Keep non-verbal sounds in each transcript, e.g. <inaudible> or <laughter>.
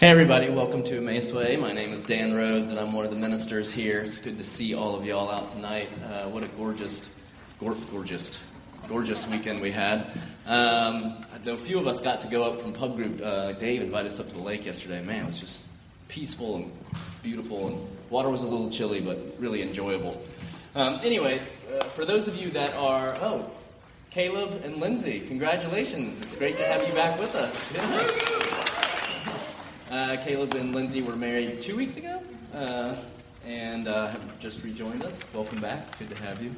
Hey everybody, welcome to Emmaus. My name is Dan Rhodes and I'm one of the ministers here. It's good to see all of y'all out tonight. Uh, what a gorgeous, gor- gorgeous, gorgeous weekend we had. Um, a few of us got to go up from pub group. Uh, Dave invited us up to the lake yesterday. Man, it was just peaceful and beautiful and water was a little chilly but really enjoyable. Um, anyway, uh, for those of you that are, oh, Caleb and Lindsay, congratulations. It's great to have you back with us. Uh, Caleb and Lindsay were married two weeks ago uh, and uh, have just rejoined us. Welcome back. It's good to have you.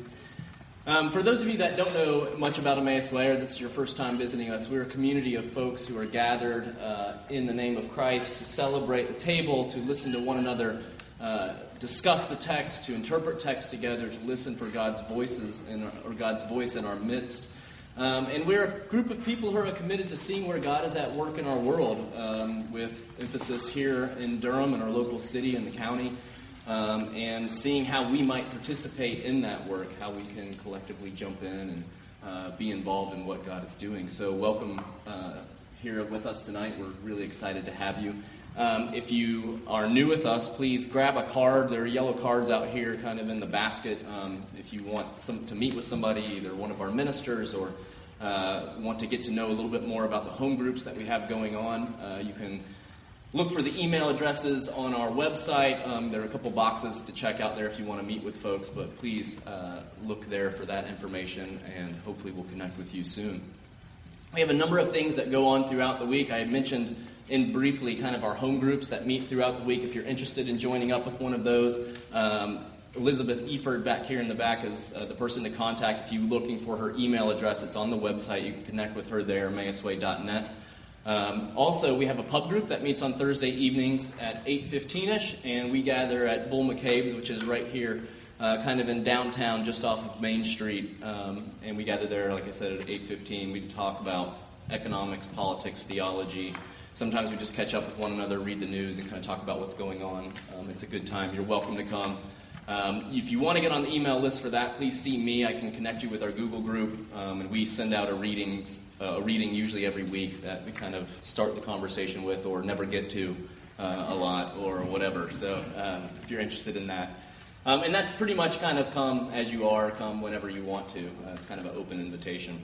Um, for those of you that don't know much about Emmaus Way, or this is your first time visiting us, we're a community of folks who are gathered uh, in the name of Christ to celebrate the table, to listen to one another, uh, discuss the text, to interpret text together, to listen for God's voices in, or God's voice in our midst. Um, and we're a group of people who are committed to seeing where God is at work in our world, um, with emphasis here in Durham and our local city and the county, um, and seeing how we might participate in that work, how we can collectively jump in and uh, be involved in what God is doing. So, welcome uh, here with us tonight. We're really excited to have you. Um, if you are new with us, please grab a card. There are yellow cards out here, kind of in the basket. Um, if you want some, to meet with somebody, either one of our ministers or uh, want to get to know a little bit more about the home groups that we have going on, uh, you can look for the email addresses on our website. Um, there are a couple boxes to check out there if you want to meet with folks, but please uh, look there for that information, and hopefully we'll connect with you soon. We have a number of things that go on throughout the week. I mentioned in briefly kind of our home groups that meet throughout the week. If you're interested in joining up with one of those, um, Elizabeth Eford back here in the back is uh, the person to contact. If you're looking for her email address, it's on the website. You can connect with her there, emmausway.net. Um, also, we have a pub group that meets on Thursday evenings at 8.15ish, and we gather at Bull McCabe's, which is right here, uh, kind of in downtown, just off of Main Street. Um, and we gather there, like I said, at 8.15. We talk about economics, politics, theology. Sometimes we just catch up with one another, read the news, and kind of talk about what's going on. Um, it's a good time. You're welcome to come. Um, if you want to get on the email list for that, please see me. I can connect you with our Google group, um, and we send out a readings uh, a reading usually every week that we kind of start the conversation with, or never get to uh, a lot, or whatever. So um, if you're interested in that, um, and that's pretty much kind of come as you are, come whenever you want to. Uh, it's kind of an open invitation.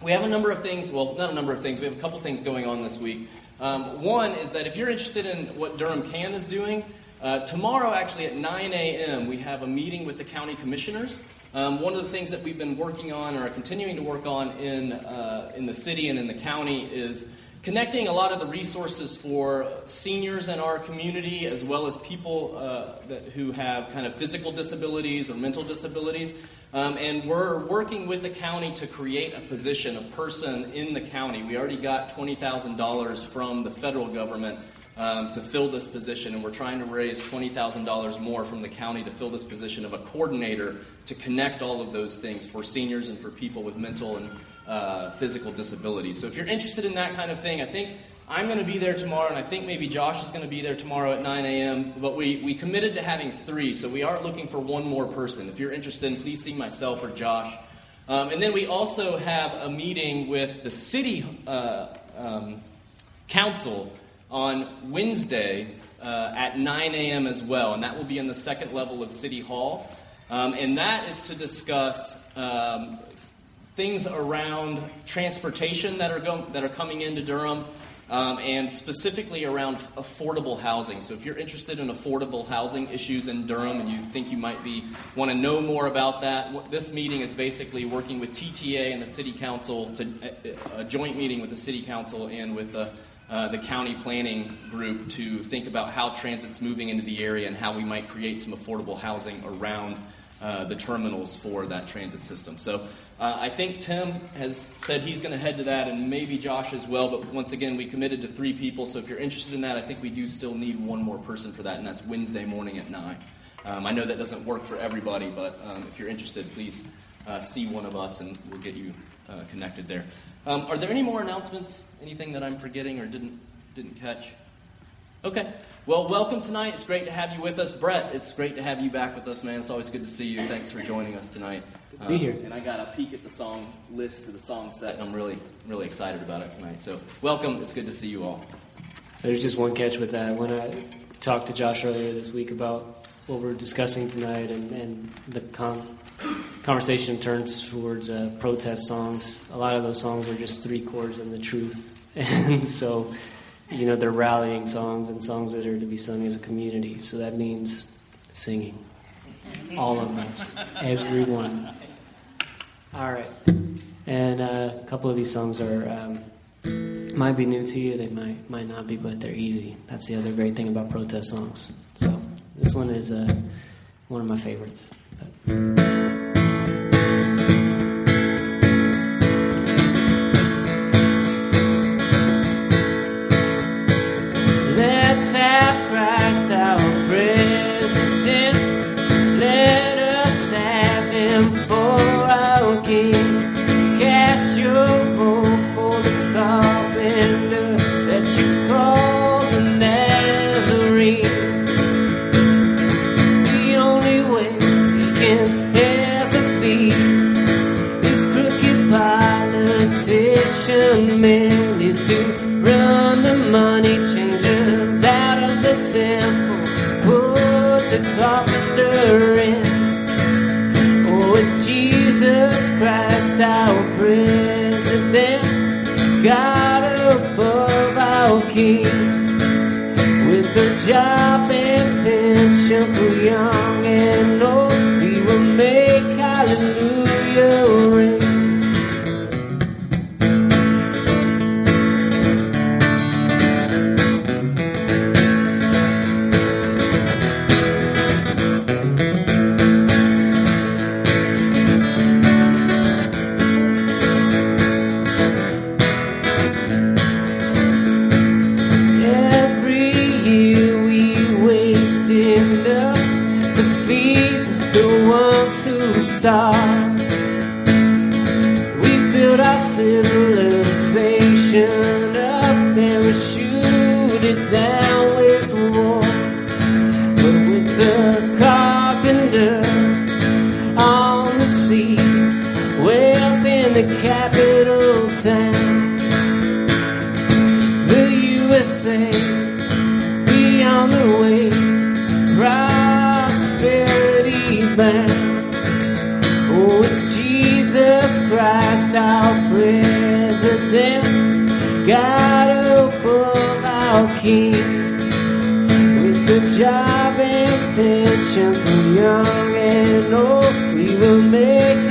We have a number of things, well, not a number of things, we have a couple things going on this week. Um, one is that if you're interested in what Durham CAN is doing, uh, tomorrow, actually at 9 a.m., we have a meeting with the county commissioners. Um, one of the things that we've been working on or are continuing to work on in, uh, in the city and in the county is connecting a lot of the resources for seniors in our community as well as people uh, that, who have kind of physical disabilities or mental disabilities. Um, and we're working with the county to create a position, a person in the county. We already got $20,000 from the federal government um, to fill this position, and we're trying to raise $20,000 more from the county to fill this position of a coordinator to connect all of those things for seniors and for people with mental and uh, physical disabilities. So if you're interested in that kind of thing, I think I'm going to be there tomorrow, and I think maybe Josh is going to be there tomorrow at 9 a.m. But we, we committed to having three, so we are looking for one more person. If you're interested, please see myself or Josh. Um, and then we also have a meeting with the city uh, um, council on Wednesday uh, at 9 a.m. as well, and that will be in the second level of City Hall. Um, and that is to discuss um, things around transportation that are, go- that are coming into Durham. Um, and specifically around affordable housing. So, if you're interested in affordable housing issues in Durham and you think you might be want to know more about that, this meeting is basically working with TTA and the City Council to a, joint meeting with the City Council and with the uh, the county planning group to think about how transit's moving into the area and how we might create some affordable housing around uh, the terminals for that transit system. So uh, I think Tim has said he's going to head to that, and maybe Josh as well. But once again, we committed to three people. So if you're interested in that, I think we do still need one more person for that, and that's Wednesday morning at nine. Um, I know that doesn't work for everybody, but um, if you're interested, please uh, see one of us, and we'll get you uh, connected there. Um, are there any more announcements? Anything that I'm forgetting or didn't didn't catch? Okay. Well, welcome tonight. It's great to have you with us, Brett. It's great to have you back with us, man. It's always good to see you. Thanks for joining us tonight. Good to be here. And I got a peek at the song list for the song set, and I'm really really excited about it tonight. So, welcome. It's good to see you all. There's just one catch with that. When I talked to Josh earlier this week about what we're discussing tonight and, and the con- conversation turns towards uh, protest songs. A lot of those songs are just three chords and the truth. <laughs> And so, you know, they're rallying songs and songs that are to be sung as a community. So that means singing. All of us. Everyone. All right. And uh, a couple of these songs are. Um, might be new to you, they might might not be, but they're easy. That's the other great thing about protest songs. So this one is uh, one of my favorites. But. Oh, it's Jesus Christ, our president, God above our king. With a job and pension See, way up in the capital town. The USA, be on the way, prosperity bound. Oh, it's Jesus Christ, our president, God above our King with the job and pension for young and old make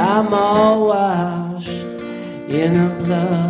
I'm all washed in the blood.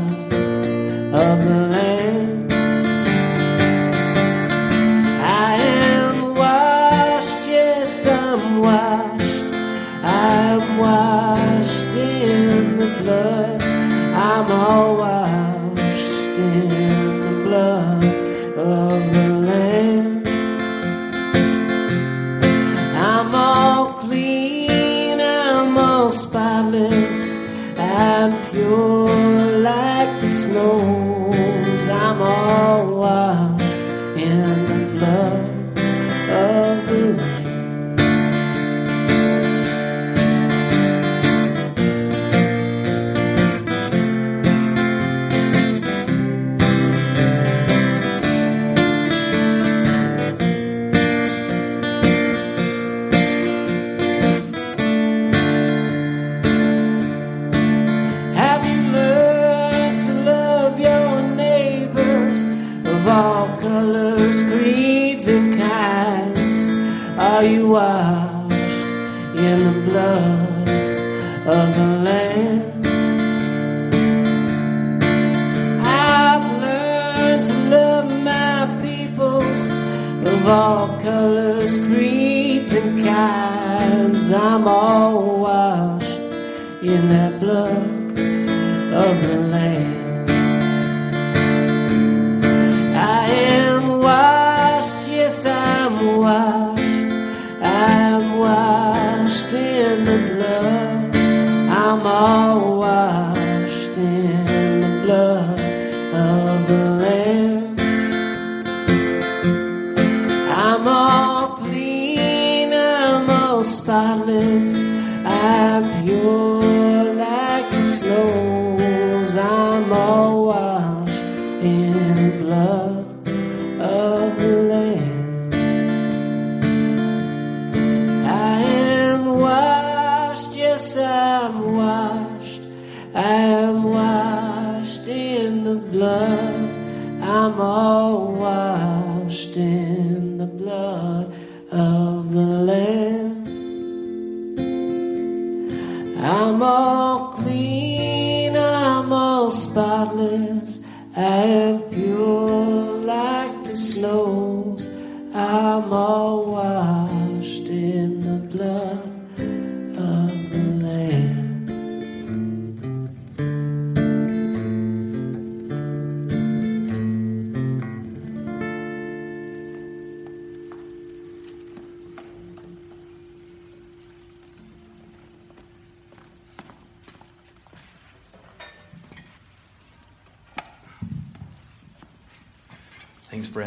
I'm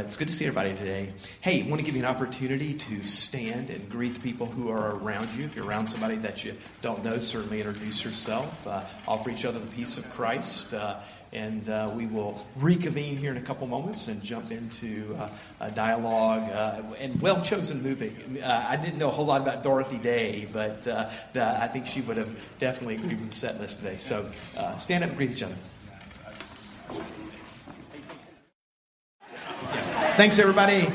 It's good to see everybody today. Hey, I want to give you an opportunity to stand and greet the people who are around you. If you're around somebody that you don't know, certainly introduce yourself. Uh, offer each other the peace of Christ. Uh, and uh, we will reconvene here in a couple moments and jump into uh, a dialogue uh, and well chosen movie. Uh, I didn't know a whole lot about Dorothy Day, but uh, the, I think she would have definitely agreed with the set list today. So uh, stand up and greet each other. Thanks, everybody.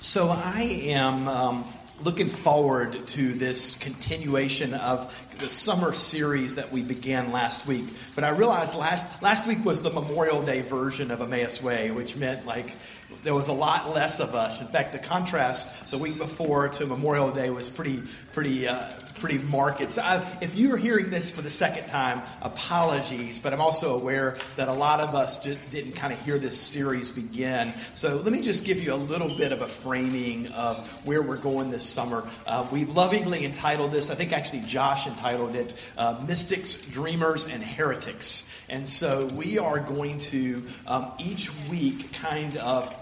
So I am um, looking forward to this continuation of the summer series that we began last week. But I realized last last week was the Memorial Day version of Emmaus Way, which meant like there was a lot less of us. In fact, the contrast the week before to Memorial Day was pretty pretty uh, pretty marked. So I, if you're hearing this for the second time, apologies. But I'm also aware that a lot of us didn't kind of hear this series begin. So let me just give you a little bit of a framing of where we're going this summer. Uh, we've lovingly entitled this. I think actually Josh entitled it uh, "Mystics, Dreamers, and Heretics." And so we are going to um, each week kind of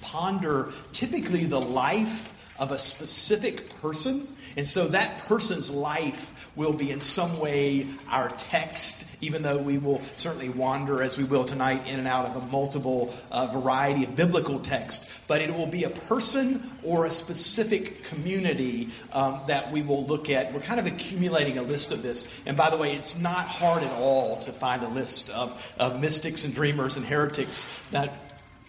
ponder typically the life of a specific person. And so that person's life will be in some way our text, even though we will certainly wander, as we will tonight, in and out of a multiple uh, variety of biblical text. But it will be a person or a specific community um, that we will look at. We're kind of accumulating a list of this. And by the way, it's not hard at all to find a list of, of mystics and dreamers and heretics that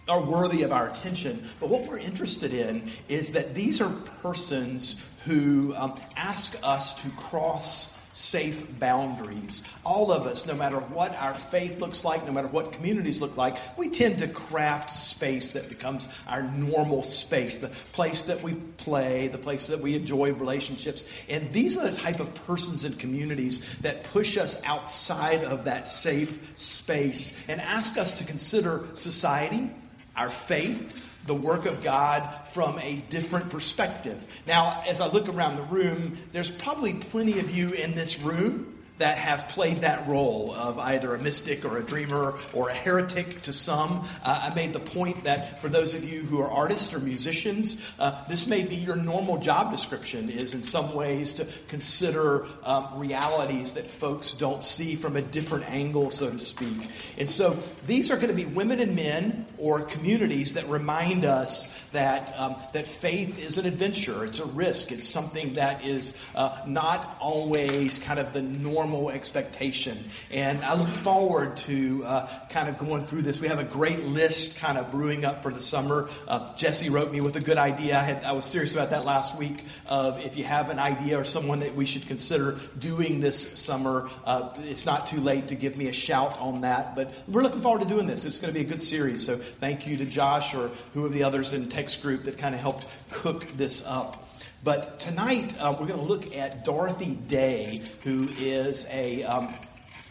are worthy of our attention. But what we're interested in is that these are persons who um, ask us to cross safe boundaries. All of us, no matter what our faith looks like, no matter what communities look like, we tend to craft space that becomes our normal space, the place that we play, the place that we enjoy relationships. And these are the type of persons and communities that push us outside of that safe space and ask us to consider society, our faith, the work of God from a different perspective. Now, as I look around the room, there's probably plenty of you in this room that have played that role of either a mystic or a dreamer or a heretic to some. Uh, I made the point that for those of you who are artists or musicians, uh, this may be your normal job description, is in some ways to consider um, realities that folks don't see from a different angle, so to speak. And so these are going to be women and men or communities that remind us that, um, that faith is an adventure, it's a risk, it's something that is uh, not always kind of the normal expectation. And I look forward to uh, kind of going through this. We have a great list kind of brewing up for the summer. Uh, Jesse wrote me with a good idea. I, had, I was serious about that last week of if you have an idea or someone that we should consider doing this summer, uh, it's not too late to give me a shout on that. But we're looking forward to doing this. It's going to be a good series. So thank you to Josh or who are the others in text group that kind of helped cook this up. But tonight uh, we're going to look at Dorothy Day, who is a um,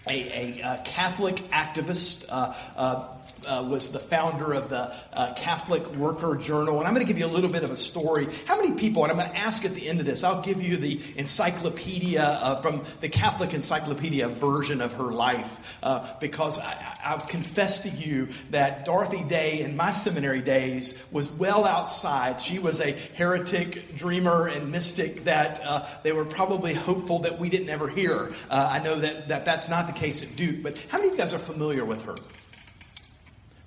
a, a, uh, Catholic activist, uh, uh, uh, was the founder of the uh, Catholic Worker Journal. And I'm going to give you a little bit of a story. How many people, and I'm going to ask at the end of this, I'll give you the encyclopedia uh, from the Catholic Encyclopedia version of her life, because I, I've confessed to you that Dorothy Day in my seminary days was well outside. She was a heretic, dreamer, and mystic that they were probably hopeful that we didn't ever hear. I know that, that that's not the case at Duke, but how many of you guys are familiar with her?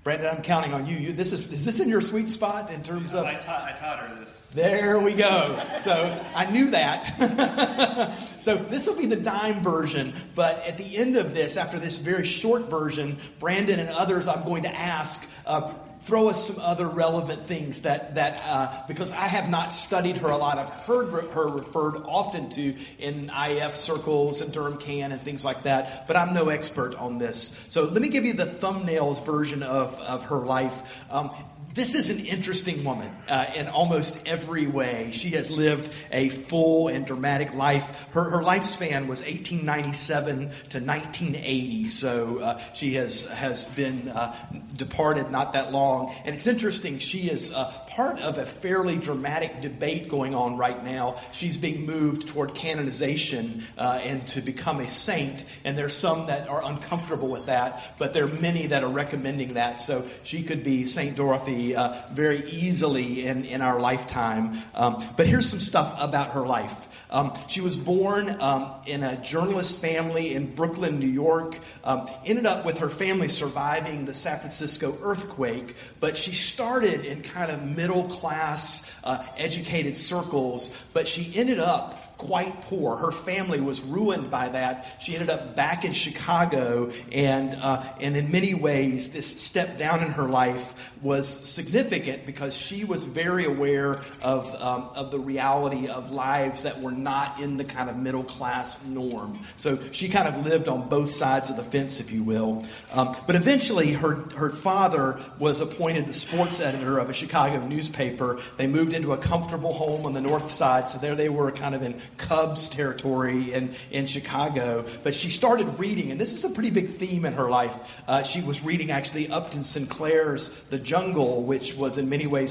Brandon, I'm counting on you. you. This is is this in your sweet spot in terms of? I taught, I taught her this. There we go. So I knew that. <laughs> so this will be the dime version, but at the end of this, after this very short version, Brandon and others, I'm going to ask. Uh, throw us some other relevant things that, that uh, because I have not studied her a lot. I've heard her referred often to in IAF circles and Durham CAN and things like that, but I'm no expert on this. So let me give you the thumbnails version of, of her life. Um, this is an interesting woman uh, in almost every way. She has lived a full and dramatic life. Her, her lifespan was 1897 to 1980, so uh, she has, has been uh, departed not that long. And it's interesting, she is uh, part of a fairly dramatic debate going on right now. She's being moved toward canonization uh, and to become a saint, and there's some that are uncomfortable with that, but there are many that are recommending that. So she could be Saint Dorothy uh, very easily in, in our lifetime. Um, but here's some stuff about her life. Um, she was born um, in a journalist family in Brooklyn, New York. Um, ended up with her family surviving the San Francisco earthquake, but she started in kind of middle class, uh, educated circles, but she ended up quite poor. Her family was ruined by that. She ended up back in Chicago, and, uh, and in many ways, this step down in her life was significant because she was very aware of, um, of the reality of lives that were not in the kind of middle class norm. So she kind of lived on both sides of the fence, if you will. Um, but eventually, her, her father was appointed the sports editor of a Chicago newspaper. They moved into a comfortable home on the north side, so there they were kind of in Cubs territory in, in Chicago. But she started reading, and this is a pretty big theme in her life. Uh, she was reading actually Upton Sinclair's The Jungle, which was in many ways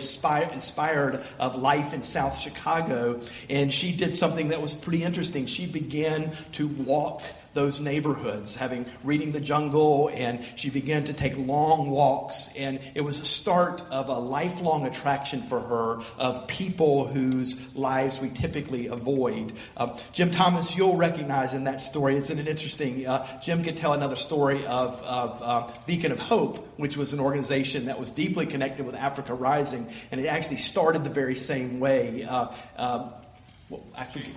inspired of life in South Chicago. And she did something that was pretty interesting. She began to walk those neighborhoods, having reading the jungle, and she began to take long walks. And it was a start of a lifelong attraction for her of people whose lives we typically avoid. Uh, Jim Thomas, you'll recognize in that story, isn't it interesting? Uh, Jim could tell another story of, of uh, Beacon of Hope, which was an organization that was deeply connected with Africa Rising, and it actually started the very same way. Uh, um, well, actually,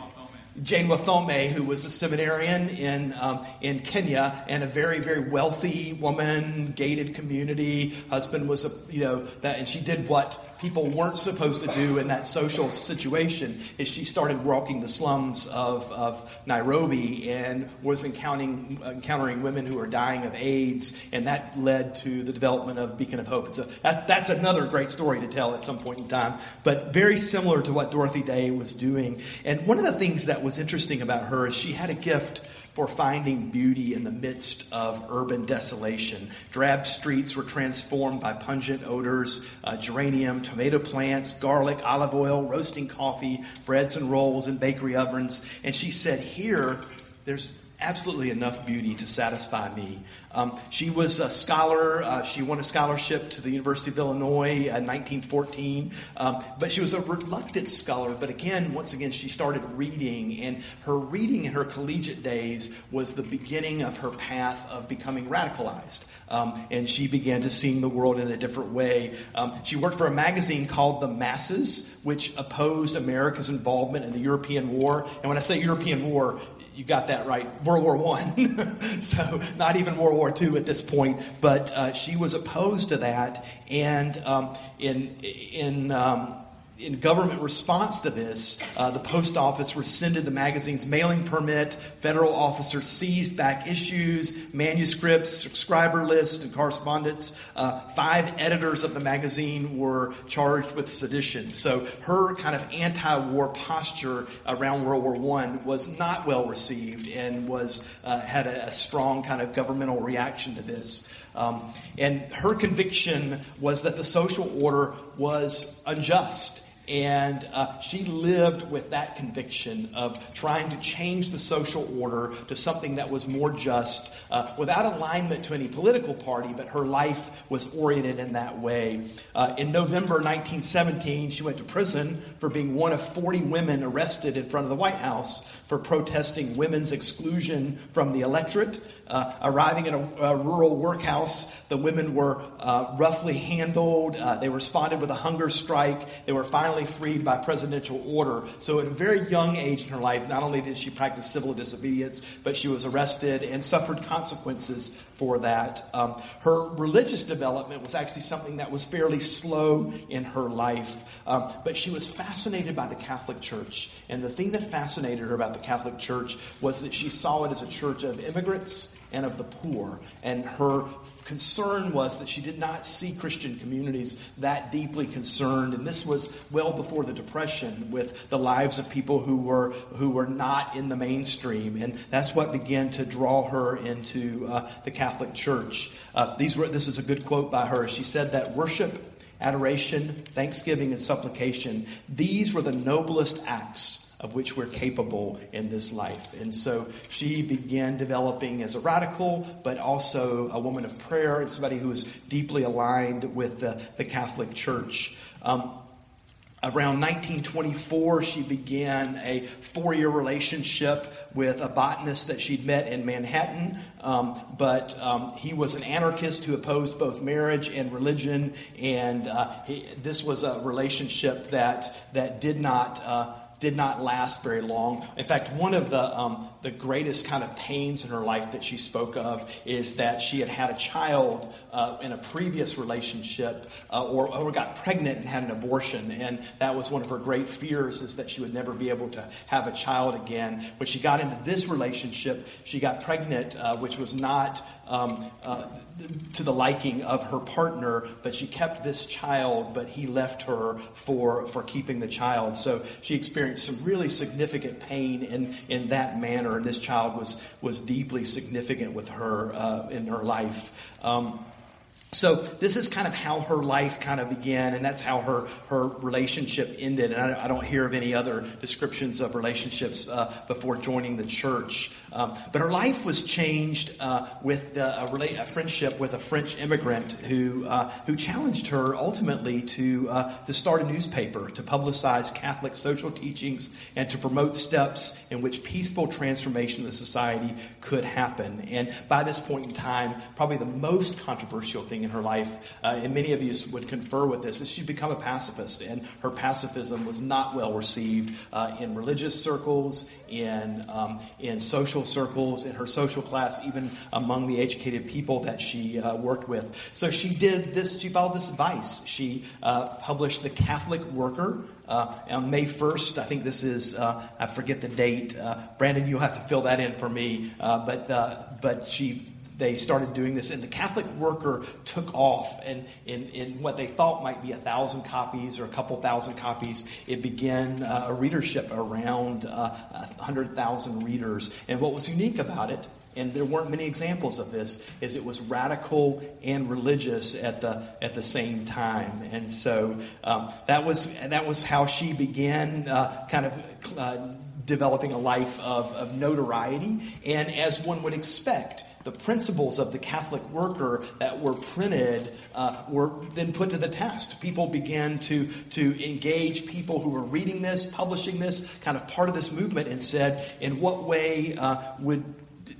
Jane Wathome, who was a seminarian in, um, in Kenya and a very, very wealthy woman, gated community. Husband was a, you know, that, and she did what people weren't supposed to do in that social situation is she started walking the slums of, of Nairobi and was encountering, encountering women who were dying of AIDS, and that led to the development of Beacon of Hope. It's a, that, that's another great story to tell at some point in time, but very similar to what Dorothy Day was doing. And one of the things that was interesting about her is she had a gift for finding beauty in the midst of urban desolation. Drab streets were transformed by pungent odors, uh, geranium, tomato plants, garlic, olive oil, roasting coffee, breads and rolls, and bakery ovens. And she said, Here, there's absolutely enough beauty to satisfy me. Um, she was a scholar. Uh, she won a scholarship to the University of Illinois in 1914. Um, but she was a reluctant scholar. But again, once again, she started reading. And her reading in her collegiate days was the beginning of her path of becoming radicalized. Um, and she began to see the world in a different way. Um, she worked for a magazine called The Masses, which opposed America's involvement in the European War. And when I say European War, you got that right. World War One, <laughs> so not even World War Two at this point. But uh, she was opposed to that, and um, in in um, in government response to this, uh, the post office rescinded the magazine's mailing permit. Federal officers seized back issues, manuscripts, subscriber lists, and correspondence. Uh, five editors of the magazine were charged with sedition. So her kind of anti-war posture around World War I was not well received and was uh, had a, a strong kind of governmental reaction to this. Um, and her conviction was that the social order was unjust And uh, she lived with that conviction of trying to change the social order to something that was more just, uh, without alignment to any political party, but her life was oriented in that way. Uh, in November 1917, she went to prison for being one of 40 women arrested in front of the White House for protesting women's exclusion from the electorate. Uh, arriving in a, a, rural workhouse, the women were uh, roughly handled. Uh, they responded with a hunger strike. They were finally freed by presidential order. So, at a very young age in her life, not only did she practice civil disobedience, but she was arrested and suffered consequences for that. Um, her religious development was actually something that was fairly slow in her life, um, but she was fascinated by the Catholic Church. And the thing that fascinated her about the Catholic Church was that she saw it as a church of immigrants and of the poor. And her concern was that she did not see Christian communities that deeply concerned. And this was well before the Depression with the lives of people who were, who were not in the mainstream. And that's what began to draw her into uh, the Catholic Church. Uh, these were, this is a good quote by her. She said that worship, adoration, thanksgiving, and supplication, these were the noblest acts of which we're capable in this life. And so she began developing as a radical, but also a woman of prayer and somebody who was deeply aligned with the, the Catholic Church. Um, Around 1924, she began a four year relationship with a botanist that she'd met in Manhattan. Um, but um, he was an anarchist who opposed both marriage and religion. And uh, he, this was a relationship that, that did not. Uh, did not last very long. In fact, one of the, um, the greatest kind of pains in her life that she spoke of is that she had had a child uh, in a previous relationship uh, or, or got pregnant and had an abortion. And that was one of her great fears is that she would never be able to have a child again. When she got into this relationship, she got pregnant, uh, which was not um, uh, to the liking of her partner, but she kept this child, but he left her for, for keeping the child. So she experienced some really significant pain in, in that manner, and this child was, was deeply significant with her uh, in her life. Um, so this is kind of how her life kind of began, and that's how her, her relationship ended. And I, I don't hear of any other descriptions of relationships uh, before joining the church. Um, but her life was changed uh, with a, a, friendship with a French immigrant who, uh, who challenged her ultimately to, uh, to start a newspaper, to publicize Catholic social teachings, and to promote steps in which peaceful transformation of the society could happen. And by this point in time, probably the most controversial thing in her life, uh, and many of you would confer with this, is she'd become a pacifist. And her pacifism was not well received uh, in religious circles, in, um, in social social circles, in her social class, even among the educated people that she uh, worked with. So she did this, she followed this advice. She uh, published The Catholic Worker. Uh, on May 1st, I think this is, uh, I forget the date. Uh, Brandon, you'll have to fill that in for me. Uh, but, but she they started doing this, and the Catholic Worker took off. And in, in what they thought might be a thousand copies or a couple thousand copies, it began uh, a readership around uh, 100,000 readers. And what was unique about it and there weren't many examples of this is it was radical and religious at the at the same time and so um, that was that was how she began uh, kind of uh, developing a life of, of notoriety and as one would expect the principles of the Catholic worker that were printed uh, were then put to the test. People began to, to engage people who were reading this, publishing this, kind of part of this movement, and said, in what way uh, would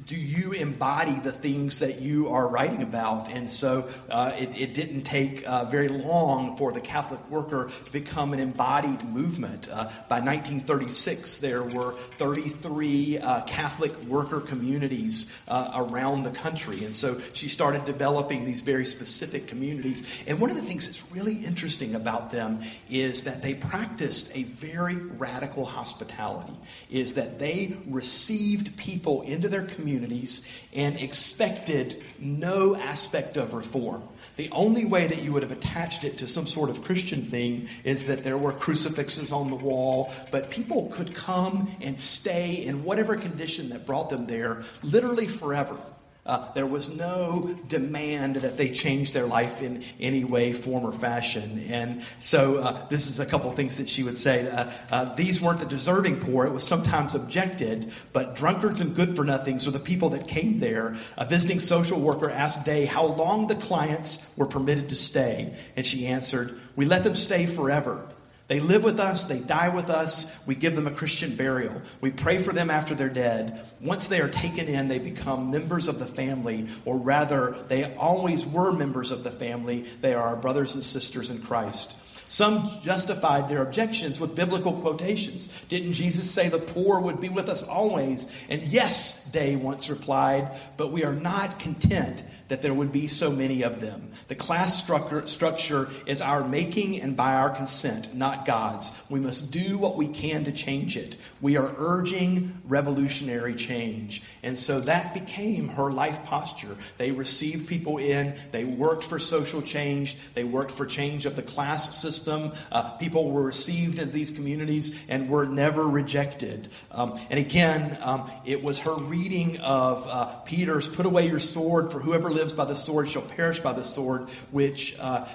do you embody the things that you are writing about? And so uh, it, it, didn't take uh, very long for the Catholic worker to become an embodied movement. Uh, by 1936, there were 33 uh, Catholic worker communities uh, around the country. And so she started developing these very specific communities. And one of the things that's really interesting about them is that they practiced a very radical hospitality, is that they received people into their community communities and expected no aspect of reform. The only way that you would have attached it to some sort of Christian thing is that there were crucifixes on the wall, but people could come and stay in whatever condition that brought them there literally forever. Uh, there was no demand that they change their life in any way, form, or fashion. And so, uh, this is a couple of things that she would say. Uh, uh, these weren't the deserving poor. It was sometimes objected, but drunkards and good for nothings are the people that came there. A visiting social worker asked Day how long the clients were permitted to stay. And she answered, We let them stay forever. They live with us, they die with us, we give them a Christian burial. We pray for them after they're dead. Once they are taken in, they become members of the family, or rather, they always were members of the family. They are our brothers and sisters in Christ. Some justified their objections with biblical quotations. Didn't Jesus say the poor would be with us always? And yes, they once replied, but we are not content that there would be so many of them. The class structure is our making and by our consent, not God's. We must do what we can to change it. We are urging revolutionary change. And so that became her life posture. They received people in, they worked for social change, they worked for change of the class system. Uh, people were received in these communities and were never rejected. Um, and again, um, it was her reading of uh, Peter's Put away your sword, for whoever lives by the sword shall perish by the sword, which uh,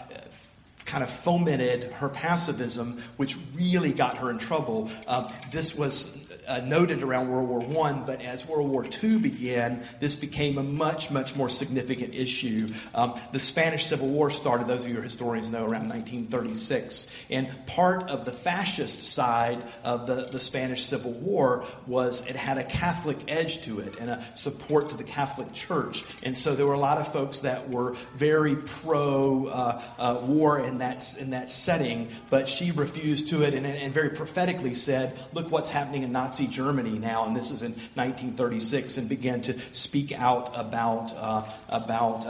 kind of fomented her pacifism, which really got her in trouble. Uh, this was uh, noted around World War I, but as World War II began, this became a much, much more significant issue. Um, the Spanish Civil War started, those of you who are historians know, around 1936. And part of the fascist side of the, the Spanish Civil War was it had a Catholic edge to it and a support to the Catholic Church. And so there were a lot of folks that were very pro uh, uh, war in that, in that setting, but she refused to it and, and very prophetically said, Look what's happening in Nazi Nazi Germany now, and this is in 1936, and began to speak out about, uh, about uh,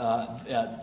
uh,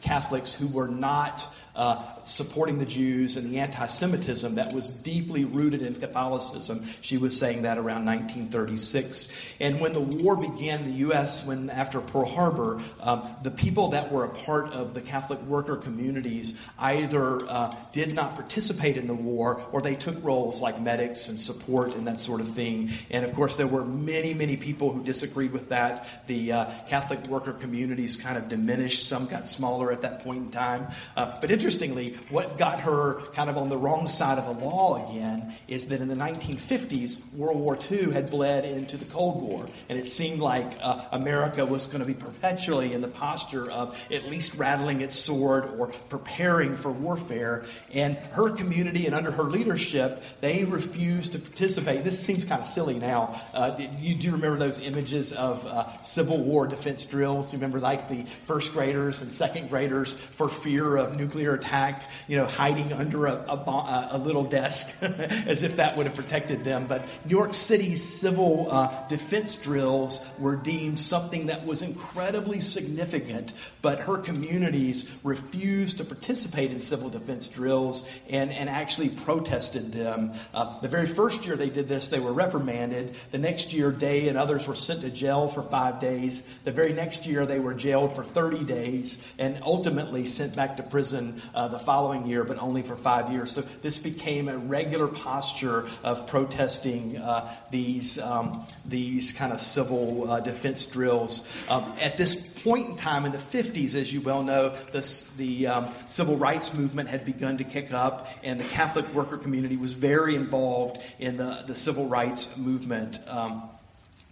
Catholics who were not uh, supporting the Jews and the anti Semitism that was deeply rooted in Catholicism. She was saying that around 1936. And when the war began in the U.S., when after Pearl Harbor, um, the people that were a part of the Catholic worker communities either uh, did not participate in the war or they took roles like medics and support and that sort of thing. And of course, there were many, many people who disagreed with that. The uh, Catholic worker communities kind of diminished, some got smaller at that point in time. Uh, but interestingly, what got her kind of on the wrong side of the law again is that in the 1950s, World War II had bled into the Cold War. And it seemed like uh, America was going to be perpetually in the posture of at least rattling its sword or preparing for warfare. And her community and under her leadership, they refused to participate. This seems kind of silly now. Uh, you do remember those images of uh, Civil War defense drills? You remember like the first graders and second graders for fear of nuclear attack, you know, hiding under a, a, a little desk <laughs> as if that would have protected them. But New York City's civil uh, defense drills were deemed something that was incredibly significant, but her communities refused to participate in civil defense drills and, and actually protested them. Uh, the very first year they did this, they were reprimanded. The next year, Day and others were sent to jail for five days. The very next year, they were jailed for 30 days and ultimately sent back to prison uh, the following year, but only for five years. So this became a regular posture of protesting uh, these, um, these kind of civil uh, defense drills. Um, at this point in time in the 50s, as you well know, this, the um, civil rights movement had begun to kick up, and the Catholic worker community was very involved in the, the civil rights movement. Um,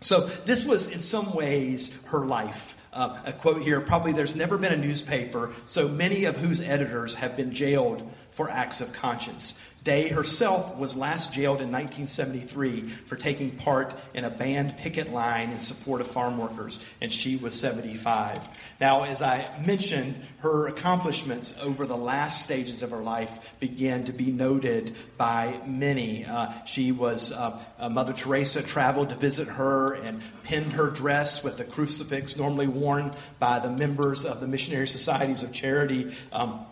so this was, in some ways, her life. Uh, a quote here probably there's never been a newspaper so many of whose editors have been jailed for acts of conscience. Day herself was last jailed in 1973 for taking part in a banned picket line in support of farm workers, and she was 75. Now, as I mentioned, her accomplishments over the last stages of her life began to be noted by many. Uh, she was, uh, uh, Mother Teresa traveled to visit her and pinned her dress with the crucifix normally worn by the members of the Missionary Societies of Charity. Um,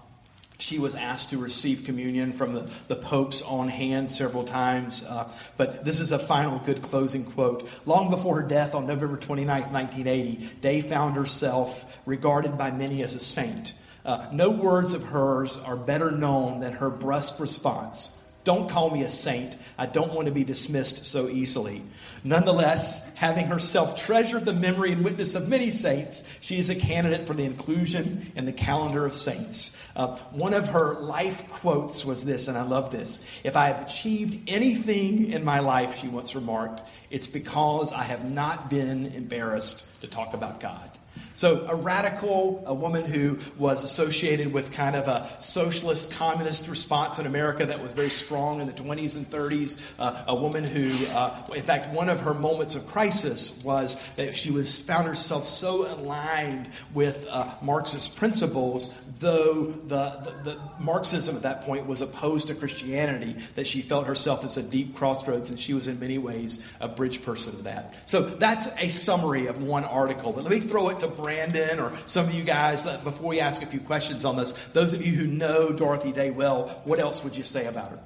she was asked to receive communion from the, the Pope's own hand several times. Uh, but this is a final good closing quote. Long before her death on November 29, 1980, Day found herself regarded by many as a saint. Uh, no words of hers are better known than her brusque response Don't call me a saint. I don't want to be dismissed so easily. Nonetheless, having herself treasured the memory and witness of many saints, she is a candidate for the inclusion in the calendar of saints. Uh, one of her life quotes was this, and I love this. If I have achieved anything in my life, she once remarked, it's because I have not been embarrassed to talk about God. So, a radical, a woman who was associated with kind of a socialist, communist response in America that was very strong in the 20s and 30s. Uh, a woman who, uh, in fact, one of her moments of crisis was that she was found herself so aligned with uh, Marxist principles, though the, the, the Marxism at that point was opposed to Christianity, that she felt herself as a deep crossroads, and she was in many ways a bridge person to that. So, that's a summary of one article. But let me throw it to Brandon or some of you guys, before we ask a few questions on this, those of you who know Dorothy Day well, what else would you say about her?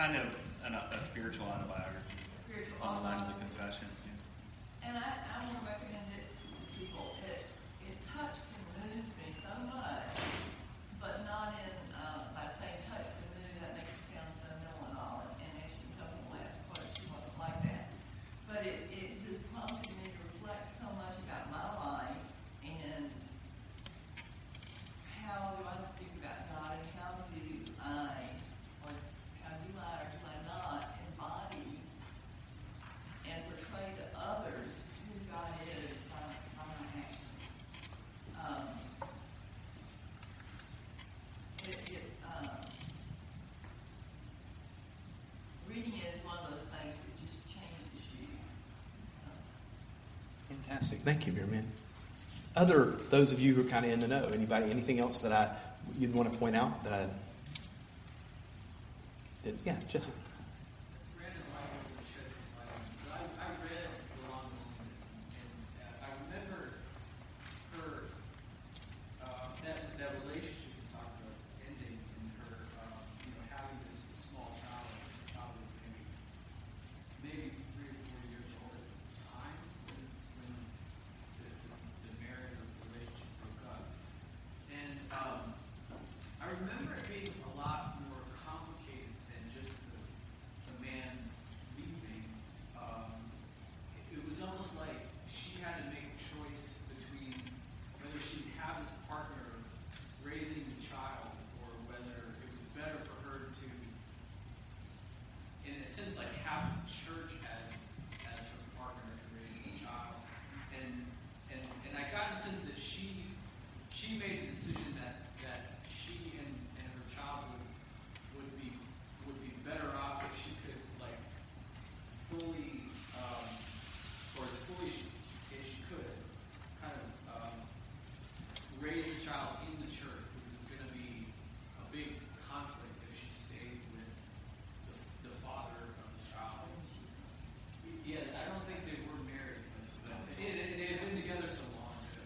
kind of an, a spiritual autobiography spiritual on the line of the Confessions. Yeah. And I, I want to recommend it to people. It, it touched and moved me so much, but not in, uh, by saying touched and moved, that makes it sound so know-it-all. And as you told the last quote, she wasn't like that. But it, it just prompted me to reflect so much about my life and how do I speak about God and how do I Fantastic. Thank you, Miriam. Other, those of you who are kind of in the know, anybody, anything else that I, you'd want to point out that I did? Yeah, Jesse.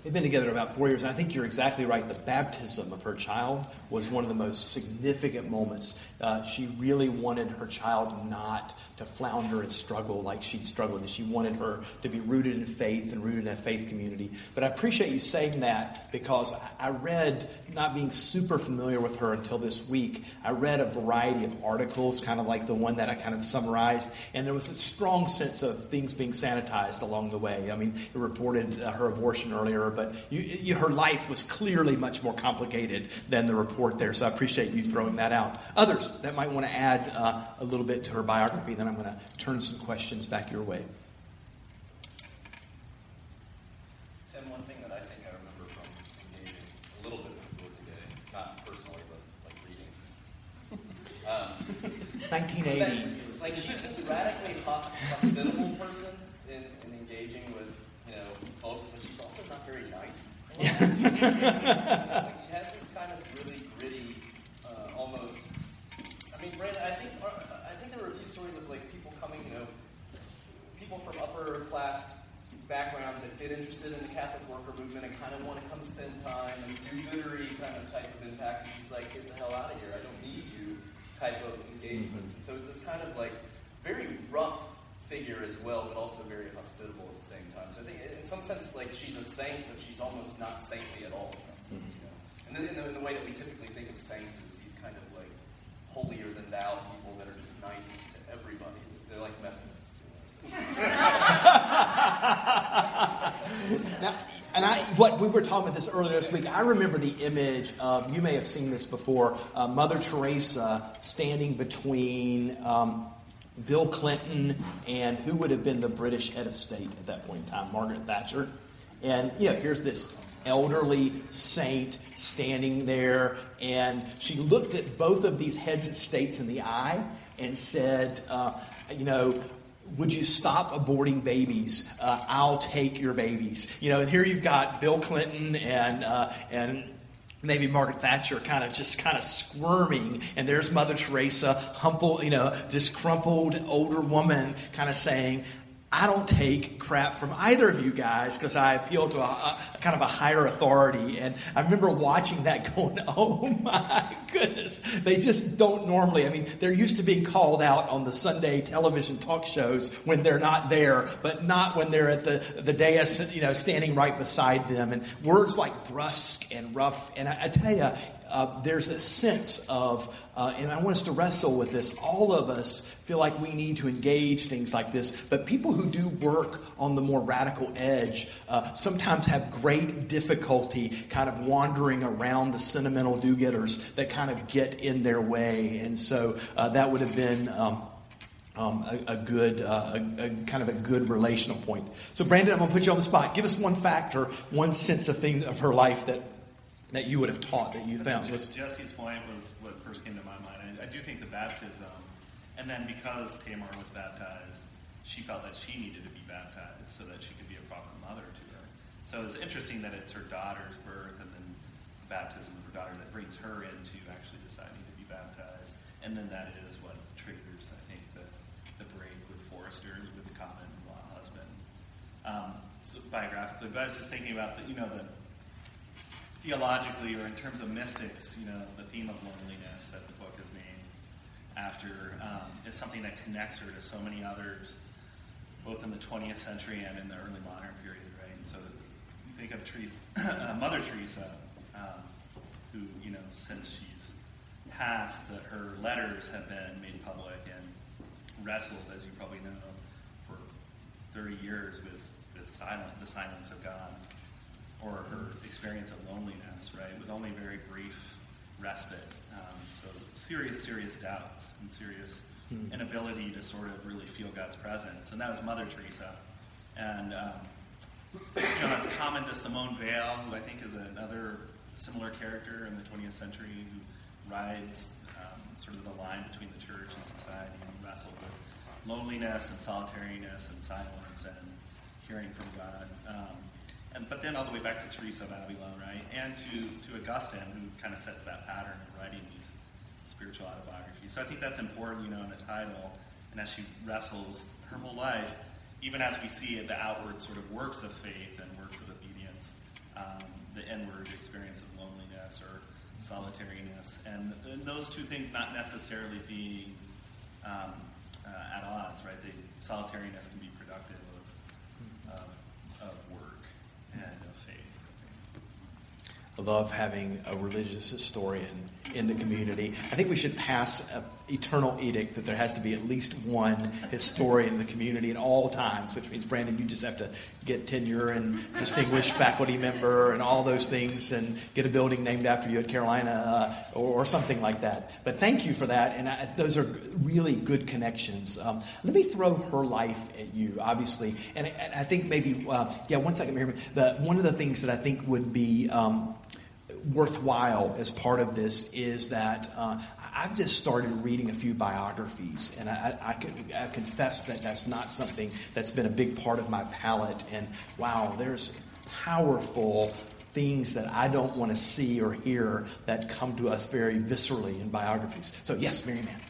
They've been together about four years. And I think you're exactly right. The baptism of her child was one of the most significant moments. Uh, she really wanted her child not to flounder and struggle like she'd struggled. And she wanted her to be rooted in faith and rooted in a faith community. But I appreciate you saying that because I read, not being super familiar with her until this week, I read a variety of articles, kind of like the one that I kind of summarized. And there was a strong sense of things being sanitized along the way. I mean, it reported uh, her abortion earlier but you, you, her life was clearly much more complicated than the report there. So I appreciate you throwing that out. Others that might want to add uh, a little bit to her biography, then I'm going to turn some questions back your way. Tim, one thing that I think I remember from engaging a little bit with today, not personally, but like reading. Um, 1980. like she's this radically hospitable person in, in engaging with you know folks, but she's also not very nice. <laughs> like she has this Brandon, I think I think there were a few stories of like people coming, you know, people from upper class backgrounds that get interested in the Catholic worker movement and kind of want to come spend time and do literary kind of type of impact. And she's like, get the hell out of here! I don't need you type of engagements. Mm-hmm. And so it's this kind of like very rough figure as well, but also very hospitable at the same time. So I think, in some sense, like she's a saint, but she's almost not saintly at all. Sense, you know? And then in the, in the way that we typically think of saints is holier than thou people that are just nice to everybody. They're like Methodists. <laughs> Now, and I, what we were talking about this earlier this week, I remember the image of, you may have seen this before, uh, Mother Teresa standing between um, Bill Clinton and who would have been the British head of state at that point in time, Margaret Thatcher. And, you know, here's this elderly saint standing there, and she looked at both of these heads of states in the eye and said, uh, you know, would you stop aborting babies? Uh, I'll take your babies. You know, and here you've got Bill Clinton and uh, and maybe Margaret Thatcher kind of just kind of squirming, and there's Mother Teresa, humble, you know, just crumpled older woman, kind of saying, I don't take crap from either of you guys because I appeal to a, a, kind of a higher authority. And I remember watching that <laughs> going, oh my goodness. They just don't normally. I mean, they're used to being called out on the Sunday television talk shows when they're not there, but not when they're at the, the dais, you know, standing right beside them. And words like brusque and rough. And I, I tell you, uh, there's a sense of, uh, and I want us to wrestle with this. All of us feel like we need to engage things like this, but people who do work on the more radical edge uh, sometimes have great difficulty kind of wandering around the sentimental do getters that kind of get in their way. And so uh, that would have been. Um, um, a, a, good, uh, a, a, kind of a good relational point. So, Brandon, I'm going to put you on the spot. Give us one factor, one sense of things of her life that that you would have taught that you found? Was Jesse's point was what first came to my mind. I, I do think the baptism, and then because Tamar was baptized, she felt that she needed to be baptized so that she could be a proper mother to her. So it's interesting that it's her daughter's birth and then the baptism of her daughter that brings her into actually deciding to be baptized. And then that is what triggers, I think, the, the break with Forster, with the common law husband. Um, so biographically, but I was just thinking about the, you know, the theologically or in terms of mystics, you know, the theme of loneliness that the book is named after um, is something that connects her to so many others, both in the 20th century and in the early modern period, right? And so you think of <coughs> uh, Mother Teresa, um, who, you know, since she's passed, her letters have been made public and wrestled, as you probably know, for 30 years with, with silent, the silence of God or her experience of loneliness, right, with only very brief respite. Um, so serious, serious doubts and serious mm. inability to sort of really feel God's presence. And that was Mother Teresa. And, um, you know, that's common to Simone Weil, who I think is another similar character in the 20th century who rides um, sort of the line between the church and society and wrestled with loneliness and solitariness and silence and hearing from God. Um, and, but then all the way back to Teresa of Avila, right? And to, to Augustine, who kind of sets that pattern of writing these spiritual autobiographies. So I think that's important, you know, in the title. And as she wrestles her whole life, even as we see the outward sort of works of faith and works of obedience, um, the inward experience of loneliness or solitariness, and, and those two things not necessarily being um, uh, at odds, right? The solitariness can be productive of, of, of work. I love having a religious historian in the community. I think we should pass an eternal edict that there has to be at least one historian in the community at all times, which means, Brandon, you just have to get tenure and distinguished faculty member and all those things and get a building named after you at Carolina uh, or, or, something like that. But thank you for that, and I, those are really good connections. Um, let me throw her life at you, obviously, and, I think maybe, uh, yeah, one second. The, one of the things that I think would be um, worthwhile as part of this is that uh, I've just started reading a few biographies, and I, I, I, confess that that's not something that's been a big part of my palate. And wow, there's powerful things that I don't want to see or hear that come to us very viscerally in biographies. So, yes, Mary Mann.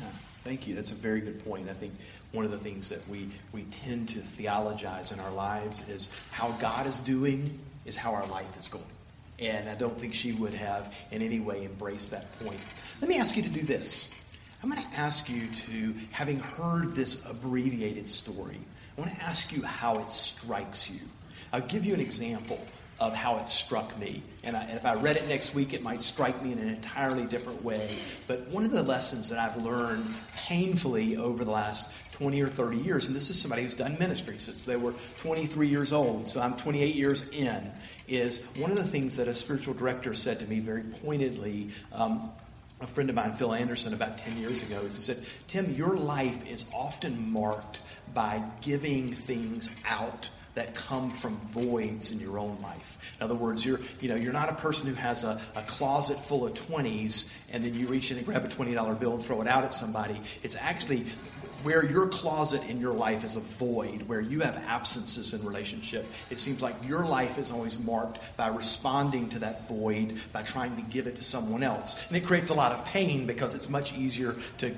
Yeah, thank you. That's a very good point. I think one of the things that we, we tend to theologize in our lives is how God is doing is how our life is going. And I don't think she would have in any way embraced that point. Let me ask you to do this. I'm going to ask you to, having heard this abbreviated story, I want to ask you how it strikes you. I'll give you an example of how it struck me. And, I, if I read it next week, it might strike me in an entirely different way. But one of the lessons that I've learned painfully over the last 20 or 30 years, and this is somebody who's done ministry since they were 23 years old, so I'm 28 years in, is one of the things that a spiritual director said to me very pointedly. Um, a friend of mine, Phil Anderson, about 10 years ago, is he said, Tim, your life is often marked by giving things out that come from voids in your own life. In other words, you're, you know, you're not a person who has a, a closet full of 20s and then you reach in and grab a $20 bill and throw it out at somebody. It's actually where your closet in your life is a void, where you have absences in relationship, it seems like your life is always marked by responding to that void, by trying to give it to someone else. And it creates a lot of pain because it's much easier to,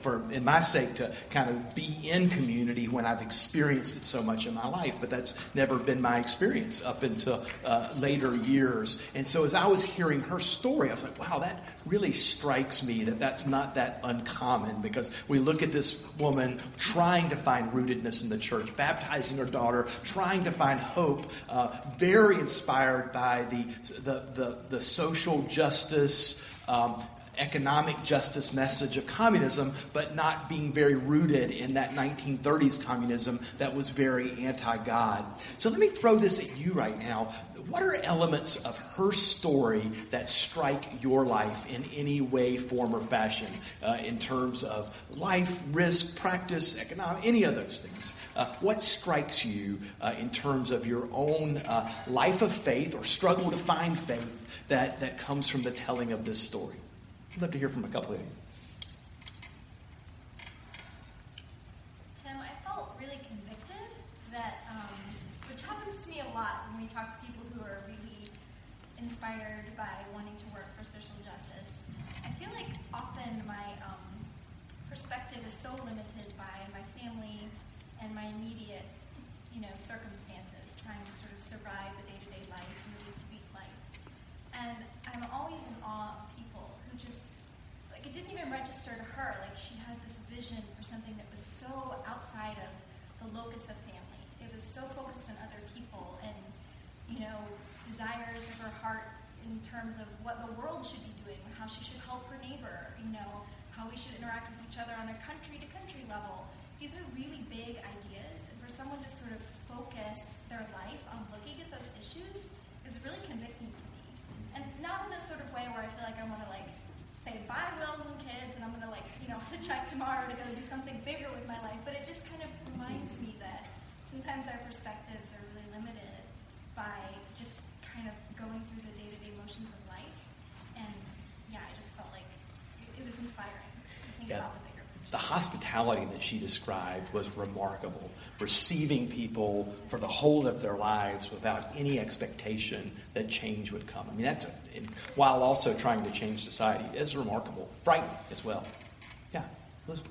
for in my sake, to kind of be in community when I've experienced it so much in my life. But that's never been my experience up until uh, later years. And so as I was hearing her story, I was like, wow, that really strikes me that that's not that uncommon because we look at this woman trying to find rootedness in the church, baptizing her daughter, trying to find hope, uh, very inspired by the, the, the, the social justice. Um, economic justice message of communism, but not being very rooted in that 1930s communism that was very anti God. So let me throw this at you right now what are elements of her story that strike your life in any way, form, or fashion uh, in terms of life, risk, practice, economic, any of those things? Uh, what strikes you uh, in terms of your own uh, life of faith or struggle to find faith that, that comes from the telling of this story? I'd love to hear from a couple of you. Tim, I felt really convicted that, um, which happens to me a lot when we talk to people who are really inspired by wanting to work for social justice. I feel like often my um, perspective is so limited by my family and my immediate, you know, circumstances, trying to sort of survive the day-to-day life and the week-to-week life. And I'm always in awe of people who just, like, it didn't even register to her. Like, she had this vision for something that was so outside of the locus of family. It was so focused on other people and, you know, desires of her heart in terms of what the world should be doing, how she should help her neighbor, you know, how we should interact with each other on a country to country level. These are really big ideas, and for someone to sort of focus their life on looking at those issues is really convicting to me. And not in a sort of way where I feel like I want to like say bye, Will I'm going to like you know <laughs> check tomorrow to go do something bigger with my life. But it just kind of reminds me that sometimes our perspectives are really limited by just kind of going through the day-to-day motions of life. And yeah, I just felt like it, it was inspiring to think yeah. about the hospitality that she described was remarkable. Receiving people for the whole of their lives without any expectation that change would come. I mean, that's, while also trying to change society, it's remarkable. Frightening as well. Yeah, Elizabeth.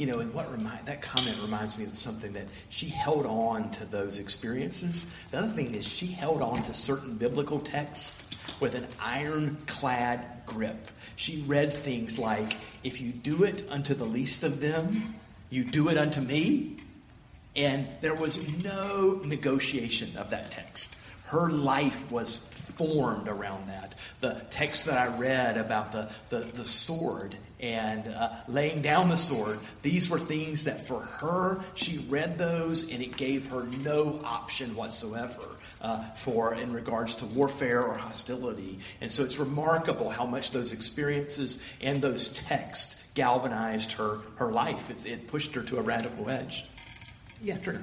You know, and what remind that comment reminds me of something that she held on to those experiences. The other thing is she held on to certain biblical texts with an ironclad grip. She read things like, "If you do it unto the least of them, you do it unto me." And there was no negotiation of that text. Her life was formed around that. The text that I read about the, the, the sword and uh, laying down the sword. These were things that for her, she read those and it gave her no option whatsoever. Uh, for in regards to warfare or hostility. And so it's remarkable how much those experiences and those texts galvanized her, her life. It's, it pushed her to a radical edge. Yeah, Trigger.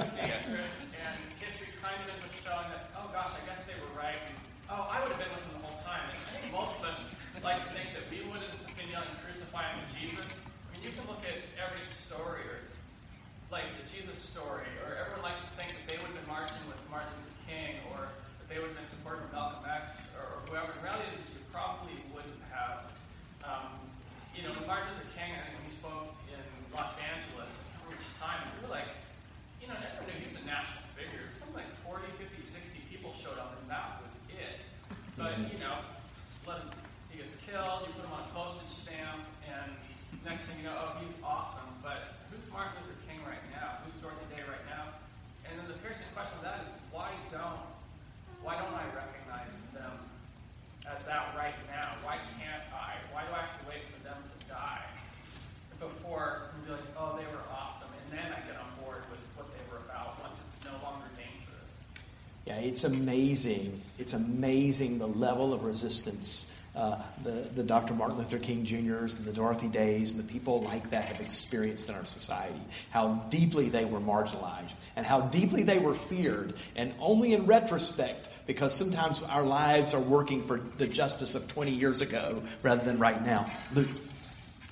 it's amazing. It's amazing the level of resistance uh, the, the Dr. Martin Luther King Jr.'s and the Dorothy Days and the people like that have experienced in our society. How deeply they were marginalized and how deeply they were feared. And only in retrospect, because sometimes our lives are working for the justice of 20 years ago rather than right now. Luke.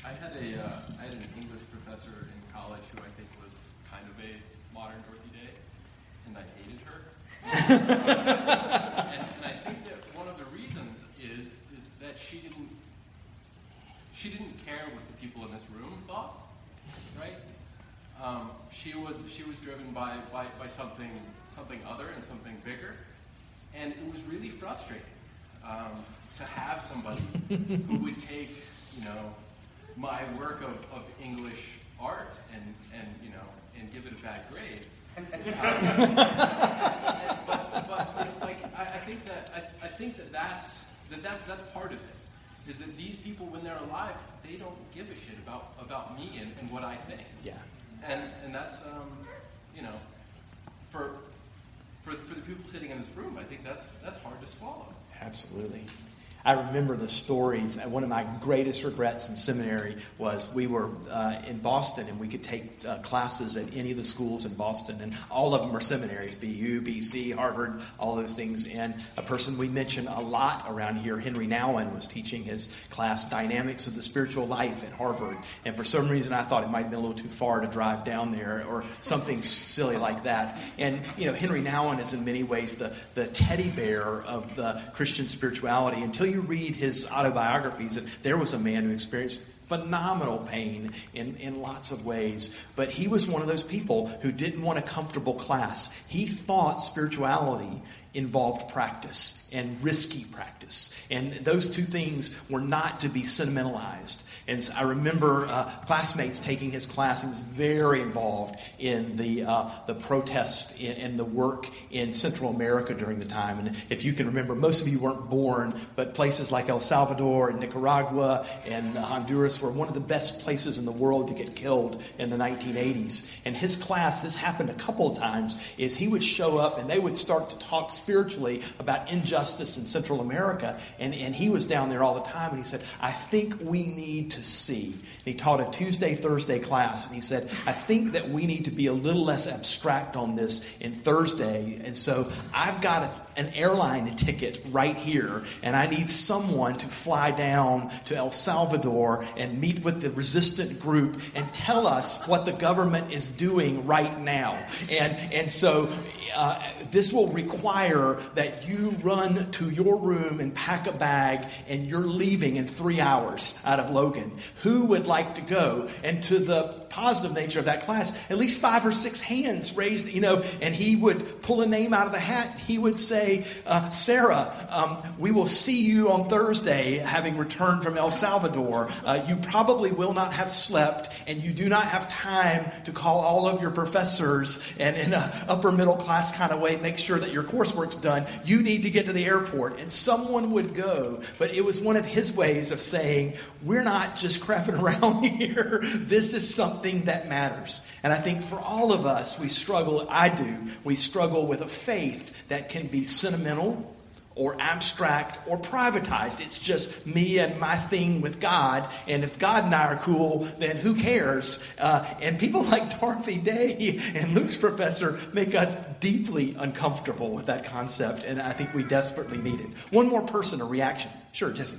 I had a, uh, I had an English professor in college who I think was kind of a modern Dorothy Day, and I hated her. <laughs> and, and I think that one of the reasons is is that she didn't she didn't care what the people in this room thought, right? Um, she was she was driven by, by, by something something other and something bigger, and it was really frustrating um, to have somebody who would take you know my work of, of English art and and you know and give it a bad grade. Um, but, but, but, like I, I think that I, I think that that's that that's, that's part of it. Is that these people, when they're alive, they don't give a shit about me and, and what I think. Yeah. And and that's um, you know, for for for the people sitting in this room, I think that's that's hard to swallow. Absolutely. I remember the stories. and One of my greatest regrets in seminary was we were uh, in Boston and we could take uh, classes at any of the schools in Boston, and all of them are seminaries BU, BC, Harvard, all those things. And a person we mention a lot around here, Henry Nouwen, was teaching his class Dynamics of the Spiritual Life at Harvard. And for some reason, I thought it might have been a little too far to drive down there or something silly like that. And, you know, Henry Nouwen is in many ways the, the teddy bear of the Christian spirituality until you read his autobiographies, and there was a man who experienced phenomenal pain in, in lots of ways. But he was one of those people who didn't want a comfortable class. He thought spirituality involved practice and risky practice. And those two things were not to be sentimentalized. And I remember uh, classmates taking his class. He was very involved in the, uh, the protests and the work in Central America during the time. And if you can remember, most of you weren't born, but places like El Salvador and Nicaragua and Honduras were one of the best places in the world to get killed in the 1980s. And his class, this happened a couple of times, is he would show up and they would start to talk spiritually about injustice in Central America. And, and he was down there all the time. And he said, I think we need to to see. He taught a Tuesday, Thursday class, and he said, I think that we need to be a little less abstract on this in Thursday. And so I've got an airline ticket right here, and I need someone to fly down to El Salvador and meet with the resistant group and tell us what the government is doing right now. And, and so uh, this will require that you run to your room and pack a bag, and you're leaving in three hours out of Logan. Who would like to go? And to the positive nature of that class, at least five or six hands raised, you know, and he would pull a name out of the hat. He would say, uh, Sarah, um, we will see you on Thursday having returned from El Salvador. Uh, you probably will not have slept, and you do not have time to call all of your professors and in an upper middle class kind of way make sure that your coursework's done. You need to get to the airport. And someone would go, but it was one of his ways of saying, we're not just crapping <laughs> around here. This is something something that matters. And I think for all of us, we struggle, I do, we struggle with a faith that can be sentimental or abstract or privatized. It's just me and my thing with God. And if God and I are cool, then who cares? Uh, and people <laughs> like Dorothy Day and Luke's professor make us deeply uncomfortable with that concept. And I think we desperately need it. One more person, a reaction. Sure, Jesse.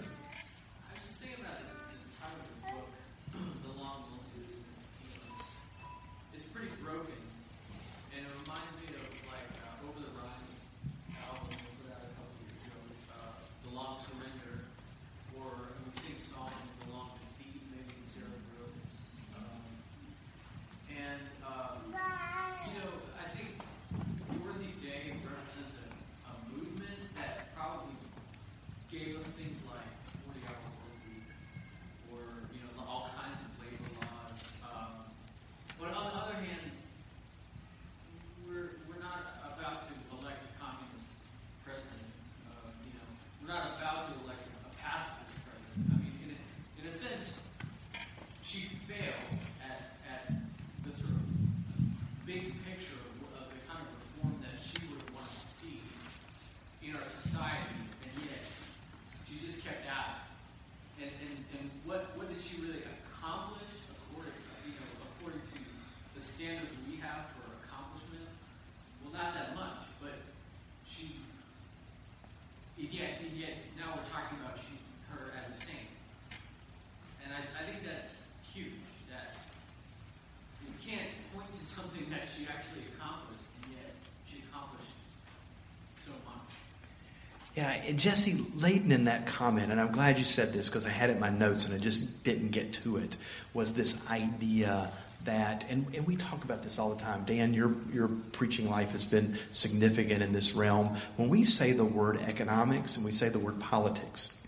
Yeah, Jesse laden in that comment, and I'm glad you said this because I had it in my notes and I just didn't get to it, was this idea that, and, and we talk about this all the time. Dan, your, your preaching life has been significant in this realm. When we say the word economics and we say the word politics,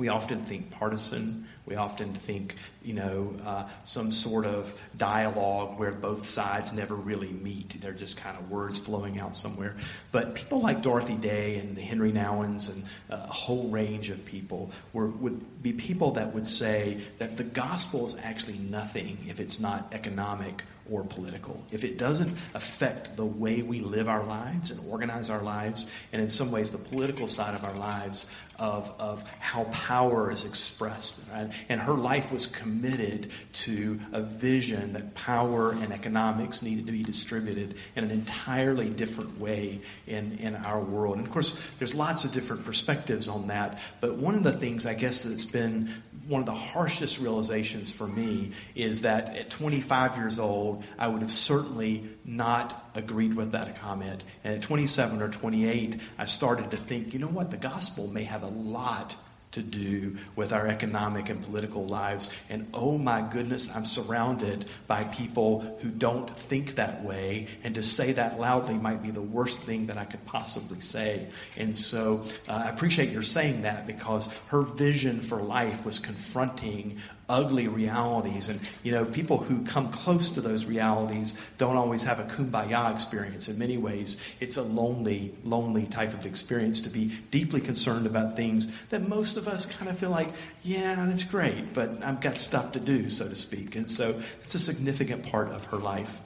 we often think partisan. We often think, you know, uh, some sort of dialogue where both sides never really meet. They're just kind of words flowing out somewhere. But people like Dorothy Day and the Henry Nouwens and a whole range of people were, would be people that would say that the gospel is actually nothing if it's not economic or political, if it doesn't affect the way we live our lives and organize our lives, and in some ways the political side of our lives, of, of how power is expressed. Right? And her life was committed to a vision that power and economics needed to be distributed in an entirely different way in, in our world. And of course, there's lots of different perspectives on that, but one of the things I guess that's been one of the harshest realizations for me is that at 25 years old, I would have certainly not agreed with that comment. And at 27 or 28, I started to think, you know what, the gospel may have a lot to do with our economic and political lives. And oh my goodness, I'm surrounded by people who don't think that way. And to say that loudly might be the worst thing that I could possibly say. And so uh, I appreciate your saying that because her vision for life was confronting ugly realities. And, you know, people who come close to those realities don't always have a kumbaya experience. In many ways, it's a lonely, lonely type of experience to be deeply concerned about things that most of us kind of feel like, yeah, that's great, but I've got stuff to do, so to speak. And so it's a significant part of her life.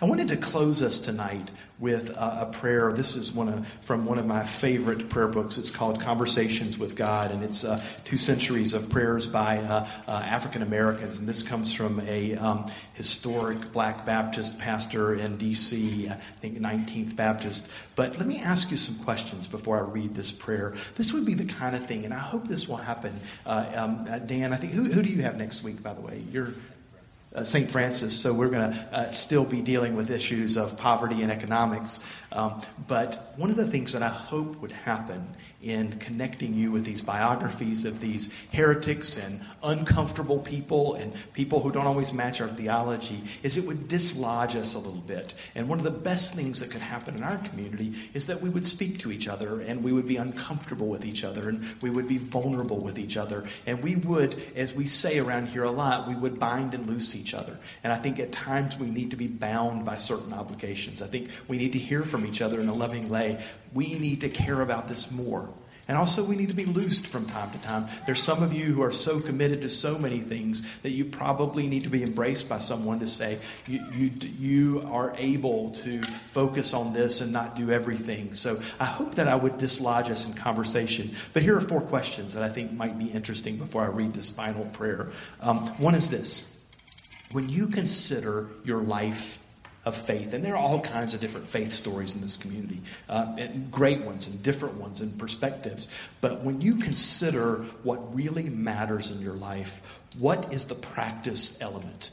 I wanted to close us tonight with a, a prayer. This is one of, from one of my favorite prayer books. It's called Conversations with God, and it's uh, two centuries of prayers by uh, uh, African Americans. And this comes from a um, historic black Baptist pastor in D.C., I think 19th Baptist. But let me ask you some questions before I read this prayer. This would be the kind of thing, and I hope this will happen. Uh, um, uh, Dan, I think, who, who do you have next week, by the way? You're uh, St. Francis, so we're going to uh, still be dealing with issues of poverty and economics. Um, but one of the things that I hope would happen in connecting you with these biographies of these heretics and uncomfortable people and people who don't always match our theology is it would dislodge us a little bit. And one of the best things that could happen in our community is that we would speak to each other and we would be uncomfortable with each other and we would be vulnerable with each other. And we would, as we say around here a lot, we would bind and loose each other. And I think at times we need to be bound by certain obligations. I think we need to hear from each other in a loving way. We need to care about this more. And also, we need to be loosed from time to time. There's some of you who are so committed to so many things that you probably need to be embraced by someone to say, you, you, you are able to focus on this and not do everything. So I hope that I would dislodge us in conversation. But here are four questions that I think might be interesting before I read this final prayer. Um, one is this When you consider your life of faith. And there are all kinds of different faith stories in this community, uh, and great ones and different ones and perspectives. But when you consider what really matters in your life, what is the practice element?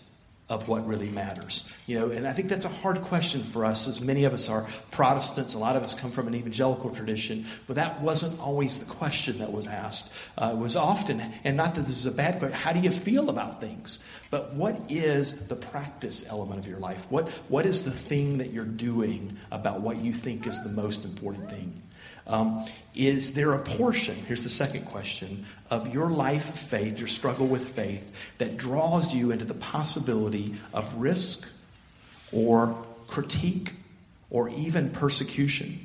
Of what really matters. You know, and I think that's a hard question for us, as many of us are Protestants. A lot of us come from an evangelical tradition, but that wasn't always the question that was asked. Uh, it was often, and not that this is a bad question, how do you feel about things? But what is the practice element of your life? What, what is the thing that you're doing about what you think is the most important thing? Um, is there a portion, here's the second question, of your life faith, your struggle with faith, that draws you into the possibility of risk or critique or even persecution?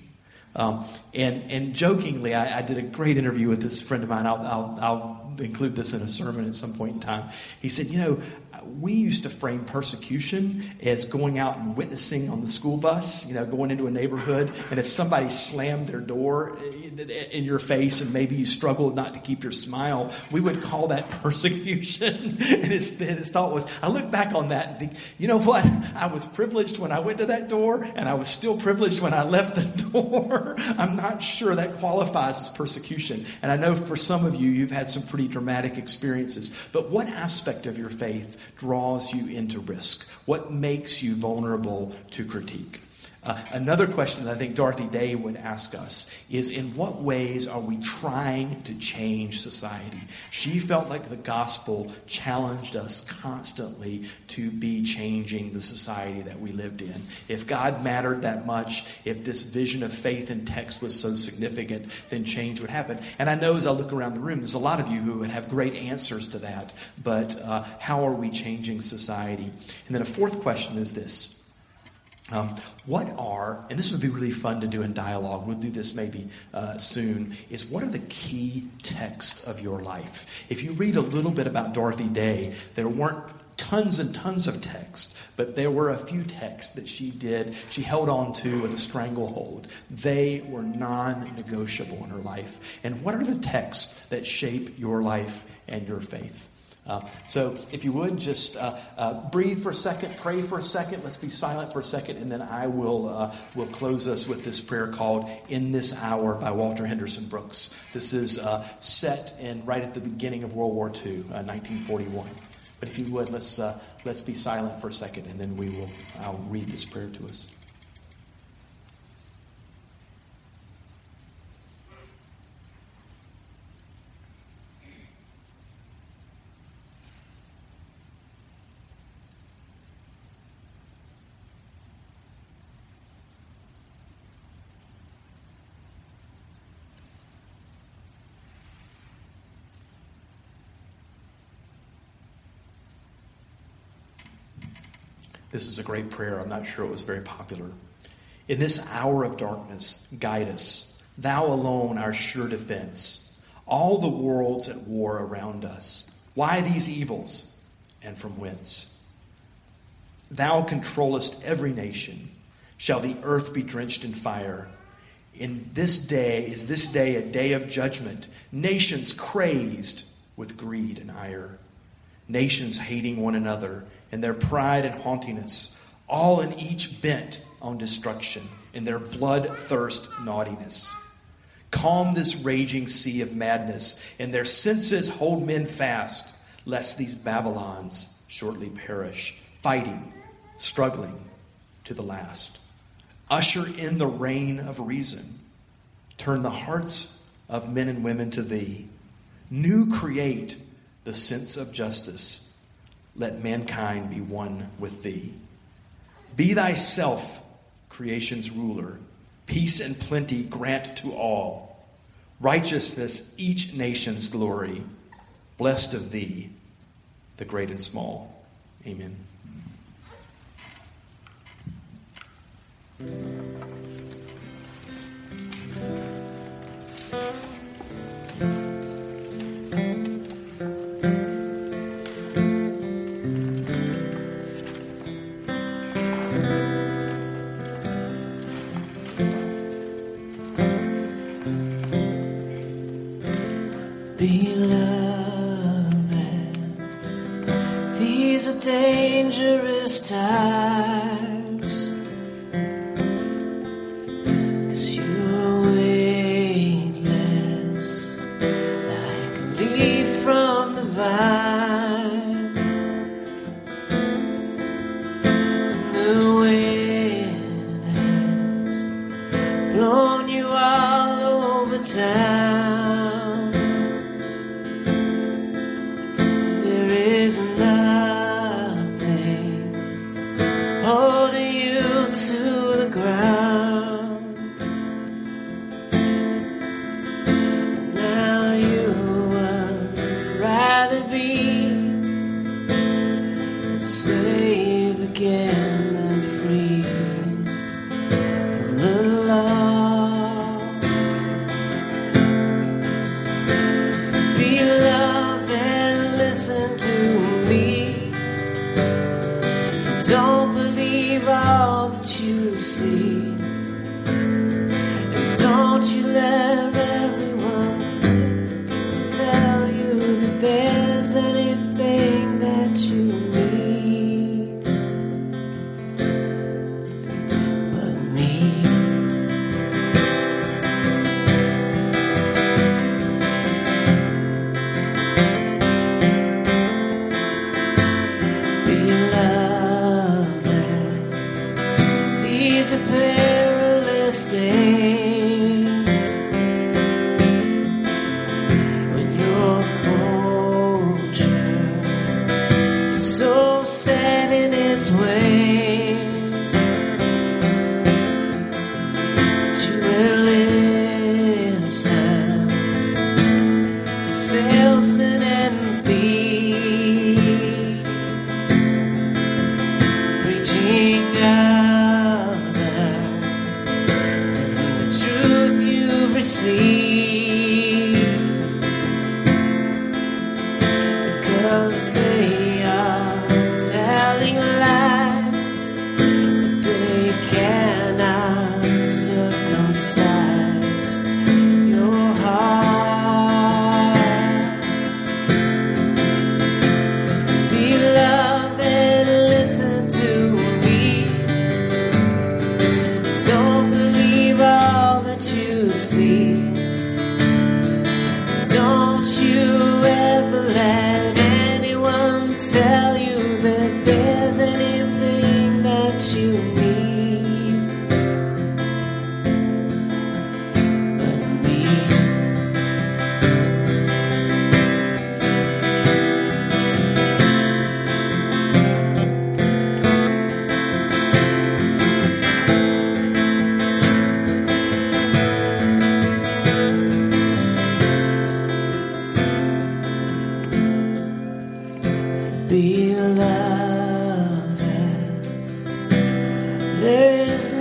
Um, and, and jokingly, I, I, did a great interview with this friend of mine. I'll, I'll, I'll include this in a sermon at some point in time. He said, You know, we used to frame persecution as going out and witnessing on the school bus, you know, going into a neighborhood, and if somebody slammed their door in your face and maybe you struggled not to keep your smile, we would call that <laughs> persecution. and his, his thought was, I look back on that and think, you know what? I was privileged when I went to that door, and I was still privileged when I left the <laughs> door. I'm not sure that qualifies as persecution. And I know for some of you, you've had some pretty dramatic experiences. But what aspect of your faith draws you into risk? What makes you vulnerable to critique? Uh, another question that I think Dorothy Day would ask us is in what ways are we trying to change society? She felt like the gospel challenged us constantly to be changing the society that we lived in. If God mattered that much, if this vision of faith and text was so significant, then change would happen. And I know as I look around the room, there's a lot of you who would have great answers to that, but uh, how are we changing society? And then a fourth question is this. Um, what are, and this would be really fun to do in dialogue, we'll do this maybe uh, soon, is what are the key texts of your life? If you read a little bit about Dorothy Day, there weren't tons and tons of texts, but there were a few texts that she did, she held on to with a stranglehold. They were non negotiable in her life. And what are the texts that shape your life and your faith? Uh, so, if you would, just uh, uh, breathe for a second, pray for a second. Let's be silent for a second, and then I will uh, will close us with this prayer called "In This Hour" by Walter Henderson Brooks. This is uh, set in right at the beginning of World War II, 1941. Uh, but if you would, let's let's be silent for a second, and then we will. I'll read this prayer to us. This is a great prayer. I'm not sure it was very popular. In this hour of darkness, guide us. Thou alone, our sure defense. All the world's at war around us. Why these evils, and from whence? Thou controllest every nation. Shall the earth be drenched in fire? In this day is this day a day of judgment. Nations crazed with greed and ire. Nations hating one another and their pride and haughtiness, all in each bent on destruction, in their bloodthirst naughtiness. Calm this raging sea of madness, and their senses hold men fast, lest these Babylons shortly perish, fighting, struggling to the last. Usher in the reign of reason. Turn the hearts of men and women to thee. New create the sense of justice let mankind be one with thee. Be thyself creation's ruler. Peace and plenty grant to all. Righteousness each nation's glory. Blessed of thee, the great and small. Amen. Dangerous time.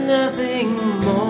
nothing more.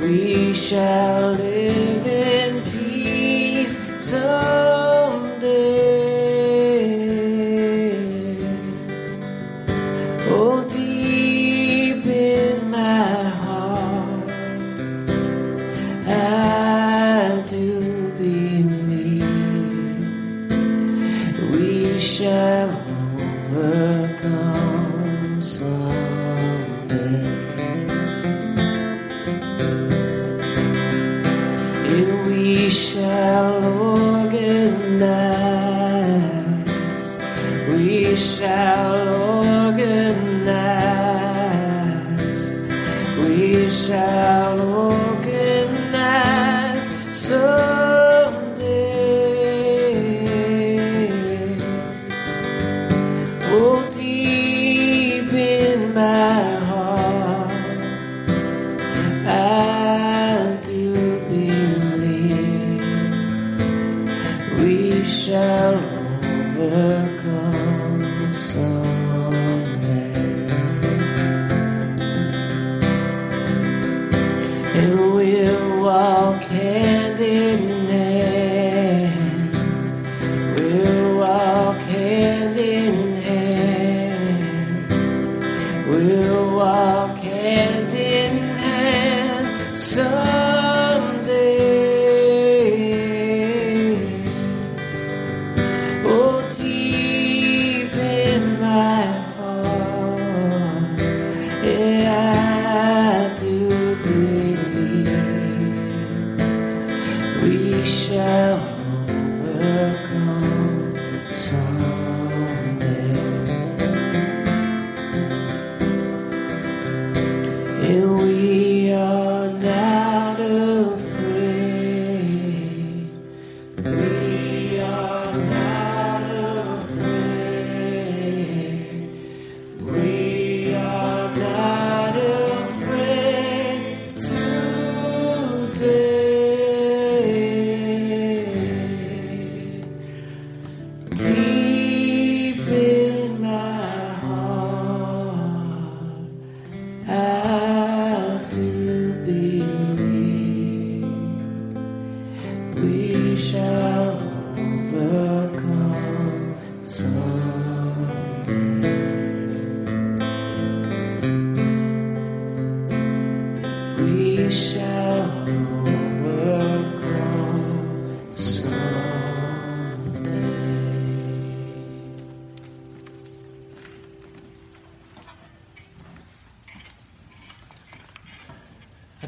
We shall live in peace someday.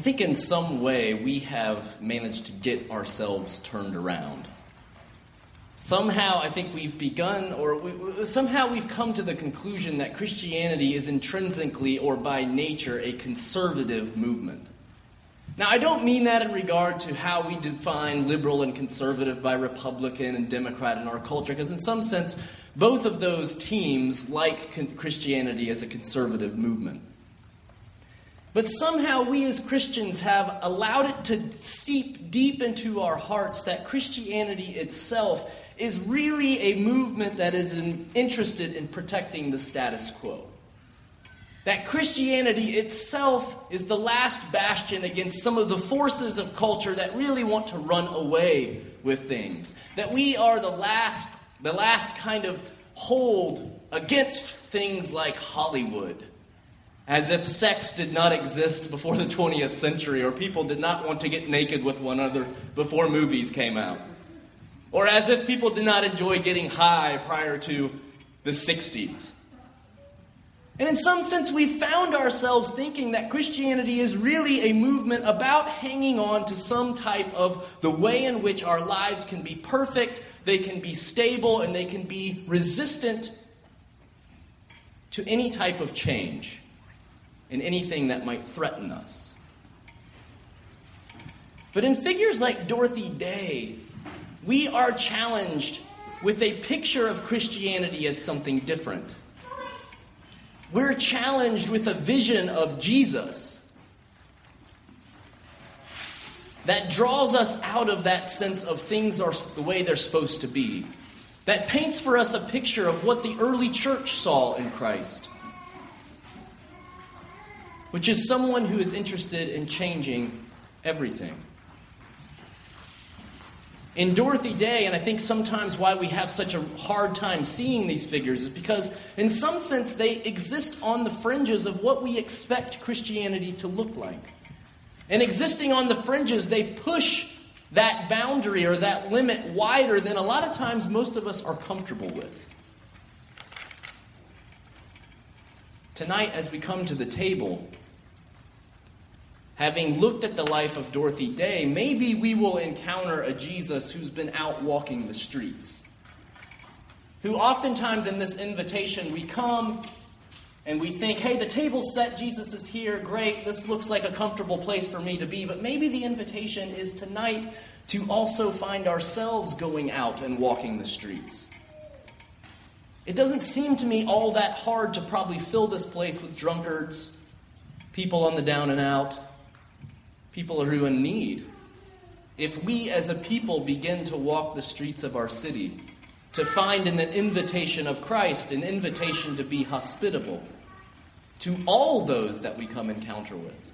I think in some way we have managed to get ourselves turned around. Somehow, I think we've begun, or we, somehow we've come to the conclusion that Christianity is intrinsically or by nature a conservative movement. Now, I don't mean that in regard to how we define liberal and conservative by Republican and Democrat in our culture, because in some sense, both of those teams like Christianity as a conservative movement. But somehow we as Christians have allowed it to seep deep into our hearts that Christianity itself is really a movement that is in, interested in protecting the status quo. That Christianity itself is the last bastion against some of the forces of culture that really want to run away with things. That we are the last, the last kind of hold against things like Hollywood as if sex did not exist before the 20th century, or people did not want to get naked with one another before movies came out, or as if people did not enjoy getting high prior to the 60s. And in some sense, we found ourselves thinking that Christianity is really a movement about hanging on to some type of the way in which our lives can be perfect, they can be stable, and they can be resistant to any type of change and anything that might threaten us. But in figures like Dorothy Day, we are challenged with a picture of Christianity as something different. We're challenged with a vision of Jesus that draws us out of that sense of things are the way they're supposed to be, that paints for us a picture of what the early church saw in Christ which is someone who is interested in changing everything. In Dorothy Day, and I think sometimes why we have such a hard time seeing these figures is because, in some sense, they exist on the fringes of what we expect Christianity to look like. And existing on the fringes, they push that boundary or that limit wider than a lot of times most of us are comfortable with. Tonight, as we come to the table, having looked at the life of Dorothy Day, maybe we will encounter a Jesus who's been out walking the streets. Who oftentimes in this invitation we come and we think, hey, the table's set, Jesus is here, great, this looks like a comfortable place for me to be. But maybe the invitation is tonight to also find ourselves going out and walking the streets. It doesn't seem to me all that hard to probably fill this place with drunkards, people on the down and out, people who are in need. If we as a people begin to walk the streets of our city, to find in the invitation of Christ an invitation to be hospitable to all those that we come encounter with.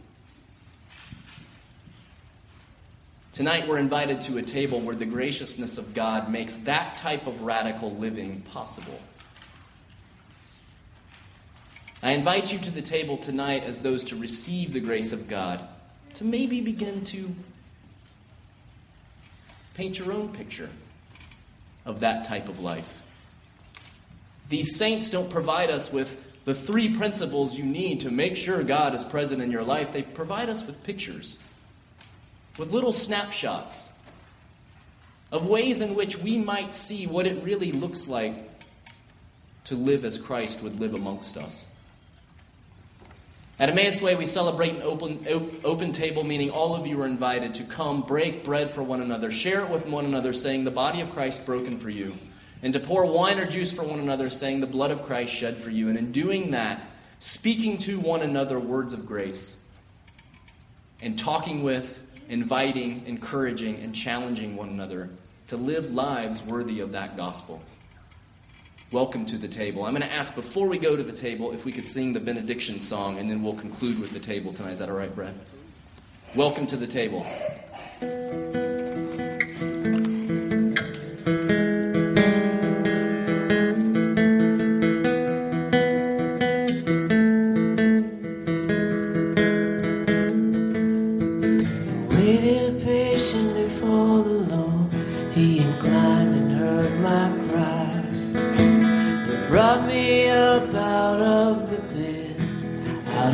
Tonight, we're invited to a table where the graciousness of God makes that type of radical living possible. I invite you to the table tonight as those to receive the grace of God to maybe begin to paint your own picture of that type of life. These saints don't provide us with the three principles you need to make sure God is present in your life. They provide us with pictures, with little snapshots of ways in which we might see what it really looks like to live as Christ would live amongst us. At Emmaus Way, we celebrate an open, open table, meaning all of you are invited to come, break bread for one another, share it with one another, saying, The body of Christ broken for you, and to pour wine or juice for one another, saying, The blood of Christ shed for you. And in doing that, speaking to one another words of grace, and talking with, inviting, encouraging, and challenging one another to live lives worthy of that gospel. Welcome to the table. I'm going to ask before we go to the table if we could sing the benediction song, and then we'll conclude with the table tonight. Is that all right, Brad? Welcome to the table.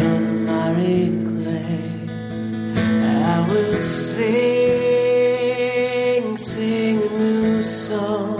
and I reclaim. I will sing, sing a new song.